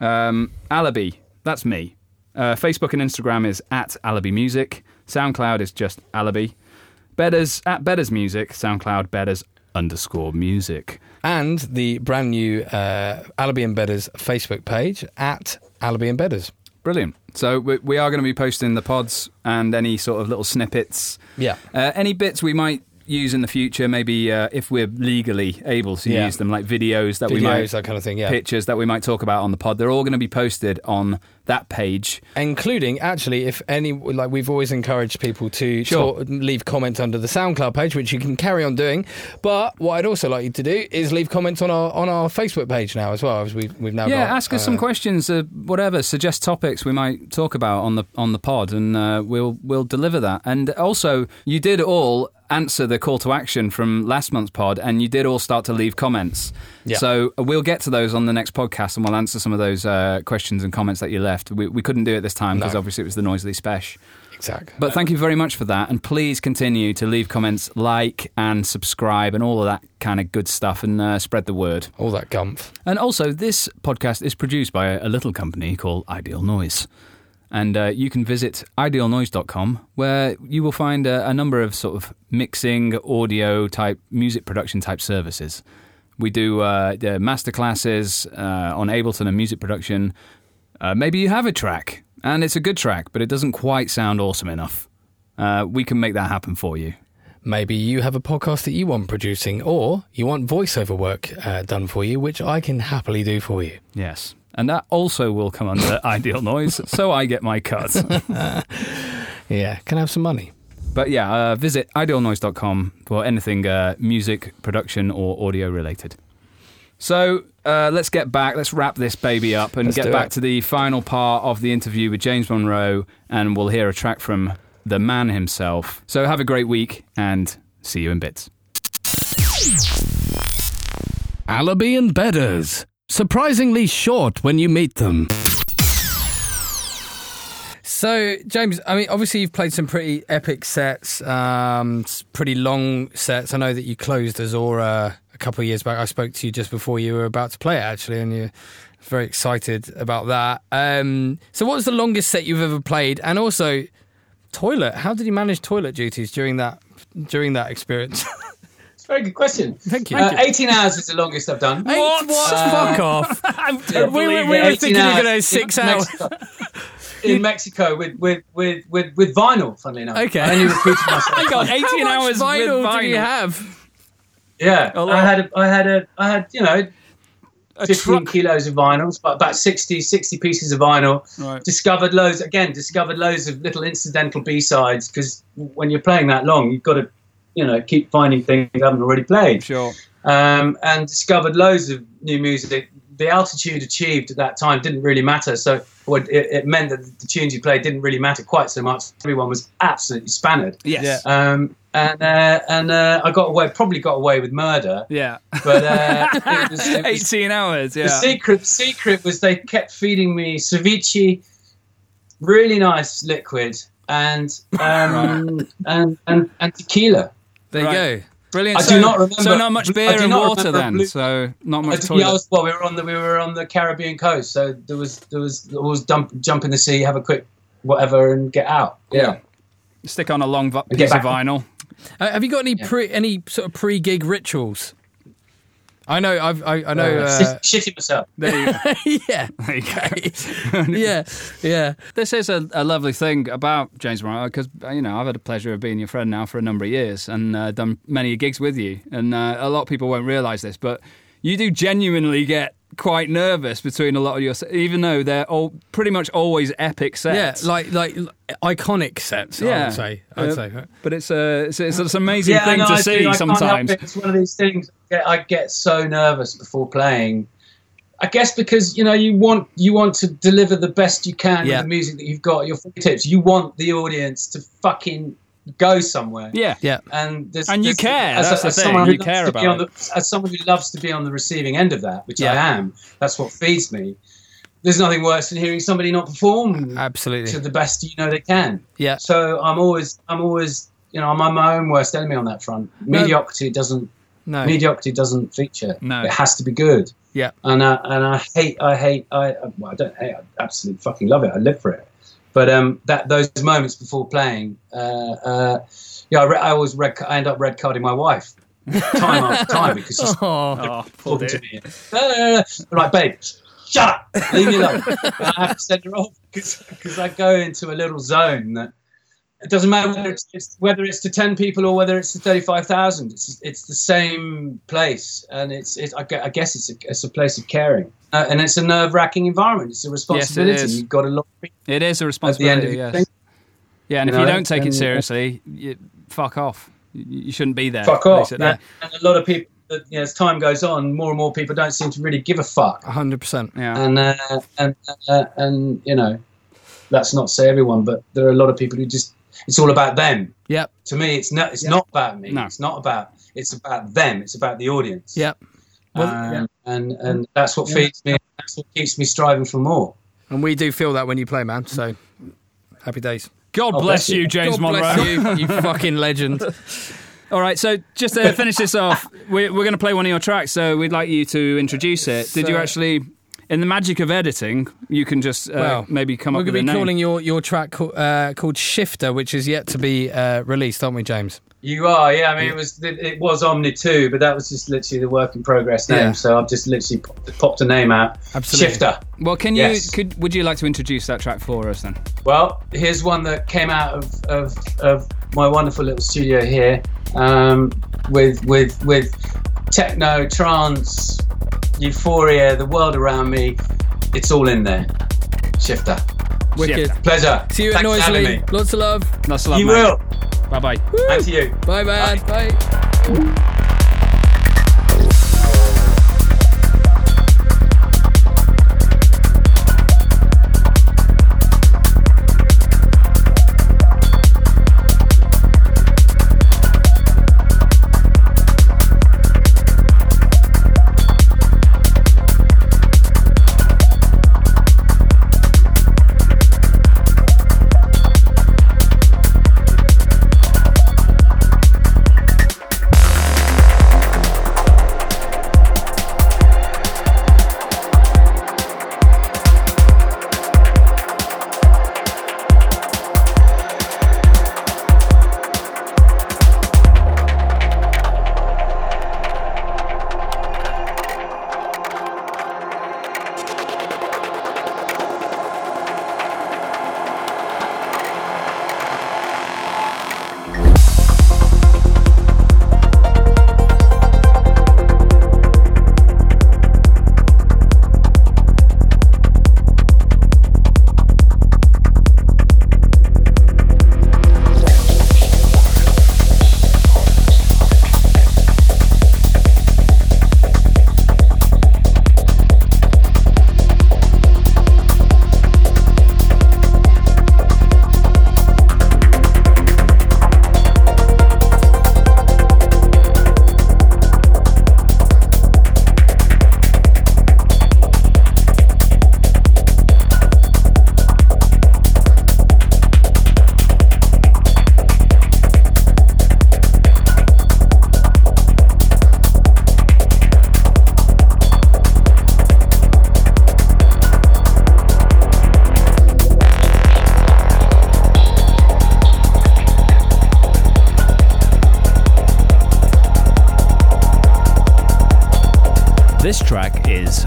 Um, Alibi, that's me. Uh, Facebook and Instagram is at Alibi Music. SoundCloud is just Alibi. Bedders at Bedders Music. SoundCloud Bedders underscore music. And the brand new uh, Alibi and Bedders Facebook page at Alibi and Bedders. Brilliant. So we, we are going to be posting the pods and any sort of little snippets. Yeah. Uh, any bits we might use in the future, maybe uh, if we're legally able to Yeah. use them, like videos that we Videos, might, that kind of thing, yeah. pictures that we might talk about on the pod. They're all going to be posted on that page. including actually if any like we've always encouraged people to Sure. talk- leave comments under the SoundCloud page which you can carry on doing but what I'd also like you to do is leave comments on our on our Facebook page now as well as we've, we've now yeah, got, ask us uh, some questions, uh, whatever. Suggest topics we might talk about on the on the pod, and uh, we'll we'll deliver that. And also, you did all answer the call to action from last month's pod, and you did all start to leave comments. Yeah. So uh, we'll get to those on the next podcast, and we'll answer some of those uh, questions and comments that you left. We, we couldn't do it this time because No. obviously it was the noisily special. exactly But thank you very much for that, and please continue to leave comments, like and subscribe, and all of that kind of good stuff, and uh, spread the word. all that gumph And also, this podcast is produced by a, a little company called Ideal Noise. And uh, you can visit idealnoise.com where you will find a, a number of sort of mixing, audio type, music production type services. We do uh, the masterclasses uh, on Ableton and music production. Uh, maybe you have a track and it's a good track, but it doesn't quite sound awesome enough. Uh, we can make that happen for you. Maybe you have a podcast that you want producing or you want voiceover work uh, done for you which I can happily do for you Yes. And that also will come under (laughs) Ideal Noise, so I get my cut. (laughs) yeah can I have some money But yeah, uh, visit idealnoise.com for anything uh, music, production, or audio related. So uh, let's get back, let's wrap this baby up and Let's get back it. to the final part of the interview with James Monroe, and we'll hear a track from the man himself. So have a great week and see you in bits. Alibi and Bedders. Surprisingly short when you meet them. So, James, I mean, obviously you've played some pretty epic sets, um, pretty long sets. I know that you closed Ozora a couple of years back. I spoke to you just before you were about to play it, actually, and you're very excited about that. Um, so, what was the longest set you've ever played? And also, toilet. How did you manage toilet duties during that during that experience? It's (laughs) a very good question. Thank you. Uh, 18 hours is the longest I've done. What? Fuck off. (laughs) Yeah, we were- believe we were 18 thinking you were gonna in six hours. Mexico. In Mexico with, with, with, with, with vinyl, funnily enough. Okay. I only repeated (laughs) myself. Hang on, 18 How much hours vinyl with did you have? Yeah, I had a, I had a, I had you know, A 15 truck. kilos of vinyls, but about 60, 60 pieces of vinyl. Right. Discovered loads again. Discovered loads of little incidental B sides because when you're playing that long, you've got to, you know, keep finding things you haven't already played. Sure. Um, and discovered loads of new music the altitude achieved at that time didn't really matter. So well, it, it meant that the tunes you played didn't really matter quite so much. Everyone was absolutely spannered. Yes. Um, and uh, and uh, I got away, probably got away with murder. Yeah. But uh, it was, it (laughs) was, 18 hours. Yeah. the secret secret was they kept feeding me ceviche, really nice liquid, and um, (laughs) and, and and tequila. There you go. Brilliant. I so, do not remember- So not much beer and water then. blue- So not much toilet. yeah, was, well, we were on the we were on the Caribbean coast, so there was there was was dump, jump in the sea, have a quick whatever, and get out. Yeah, Stick on a long get piece of vinyl. Uh, have you got any pre any sort of pre gig rituals? I know. I've, I I know. Uh, Uh, shitting myself. There you, (laughs) yeah. there you go. (laughs) yeah. Yeah. This is a, a lovely thing about James Monroe because you know I've had the pleasure of being your friend now for a number of years and uh, done many gigs with you, and uh, a lot of people won't realise this, but you do genuinely get quite nervous between a lot of your, se- even though they're all pretty much always epic sets. Yeah. sets. Like like iconic sets. I Yeah. would say. I'd Uh, say. but it's a it's, it's an amazing Yeah, thing no, to I see I sometimes. it. It's one of these things. I get- I get so nervous before playing. I guess because you know you want you want to deliver the best you can Yeah. with the music that you've got at your fingertips. You want the audience to fucking go somewhere. Yeah, Yeah. and there's, And you there's- care, As, that's the as thing, someone who you care about on the, as someone who loves to be on the receiving end of that, which I am. That's what feeds me. There's nothing worse than hearing somebody not perform absolutely to the best you know they can. Yeah. So I'm always, I'm always, you know, I'm my own worst enemy on that front. No. Mediocrity doesn't, No. mediocrity doesn't feature. No. It has to be good. Yeah. And I, and I hate, I hate, I, well, I don't hate, I absolutely fucking love it. I live for it. But um, that those moments before playing, uh, uh, yeah, I, re- I always red, I end up red carding my wife time after (laughs) time because she's Oh. Oh, to me. I'm like, babe, shut up, leave me alone. I have to send her off because I go into a little zone that it doesn't matter whether it's, it's whether it's to ten people or whether it's to thirty five thousand. It's it's the same place, and it's it's I guess it's a, it's a place of caring, uh, and it's a nerve wracking environment. It's a responsibility. is. You've got a lot of people It is a at the end of responsibility. yes. thing. Yeah, and You if you don't take it seriously, you, fuck off. You, shouldn't be there. Fuck off. And, and a lot of people, you know, as time goes on, more and more people don't seem to really give a fuck. hundred percent. Yeah. and uh, and uh, and you know that's not say everyone but there are a lot of people who just it's all about them Yep. to me it's not it's not about me No. it's not about it's about them it's about the audience Yep. Well, Um, yeah. and and that's what feeds me that's what keeps me striving for more And we do feel that when you play, man. So happy days. God Oh, bless bless you, you. James God Monroe. bless you, you (laughs) fucking legend. All right, so just to (laughs) finish this off, we're, we're going to play one of your tracks, so we'd like you to introduce it. Did you actually, in the magic of editing, you can just uh, Well, maybe come up. We're up with going a to be calling your, your track ca- uh, called Shifter, which is yet to be uh, released, aren't we, James? you are yeah i mean it was it, it was omni 2 but that was just literally the work in progress name Yeah. so i've just literally popped, popped a name out Absolutely. shifter well, can you? Yes. Could would you like to introduce that track for us then? Well, here's one that came out of, of, of my wonderful little studio here, um, with with with techno, trance, euphoria, the world around me. It's all in there. Shifter. Wicked. Shifter. Pleasure. See you at Thanks for having Noisily. me. Lots of love. That's love, You mate. will. Bye bye. And to you. Bye, man. Bye. Shifter.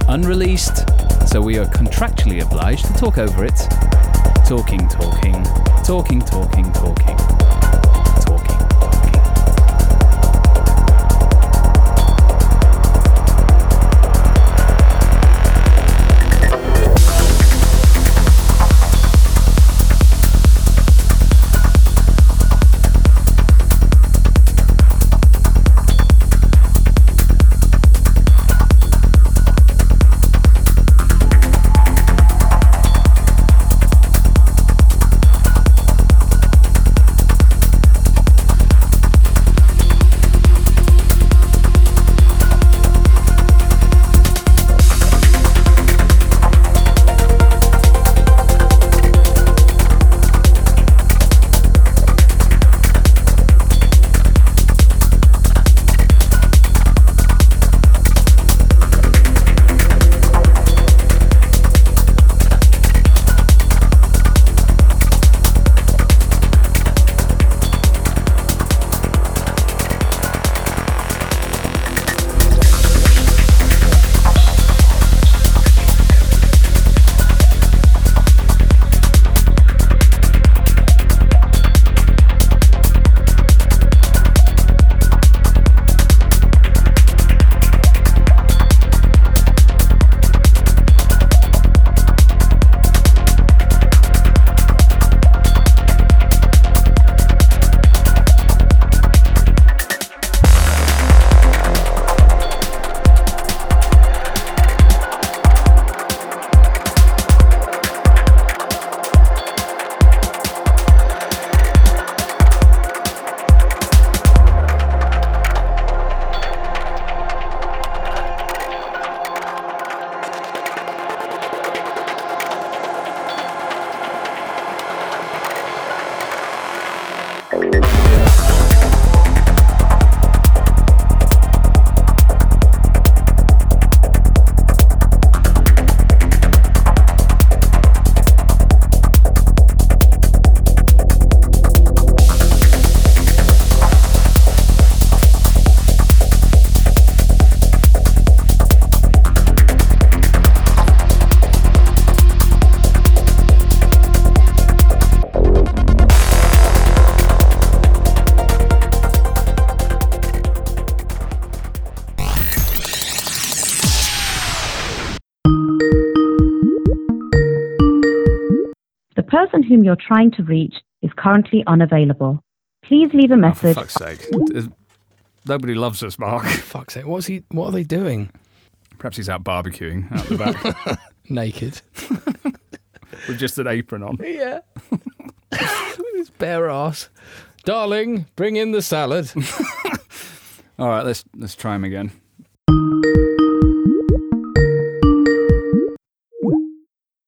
Unreleased, so we are contractually obliged to talk over it. Talking, talking, talking, talking, talking, whom you're trying to reach is currently unavailable. Please leave a message. Oh, for message. fuck's sake. There's- Nobody loves us, Mark. (laughs) Fuck's sake. What's he? What are they doing? Perhaps he's out barbecuing out the back (laughs) Naked. (laughs) with just an apron on. Yeah. With his bare ass. Darling, bring in the salad. All right, let's let's try him again.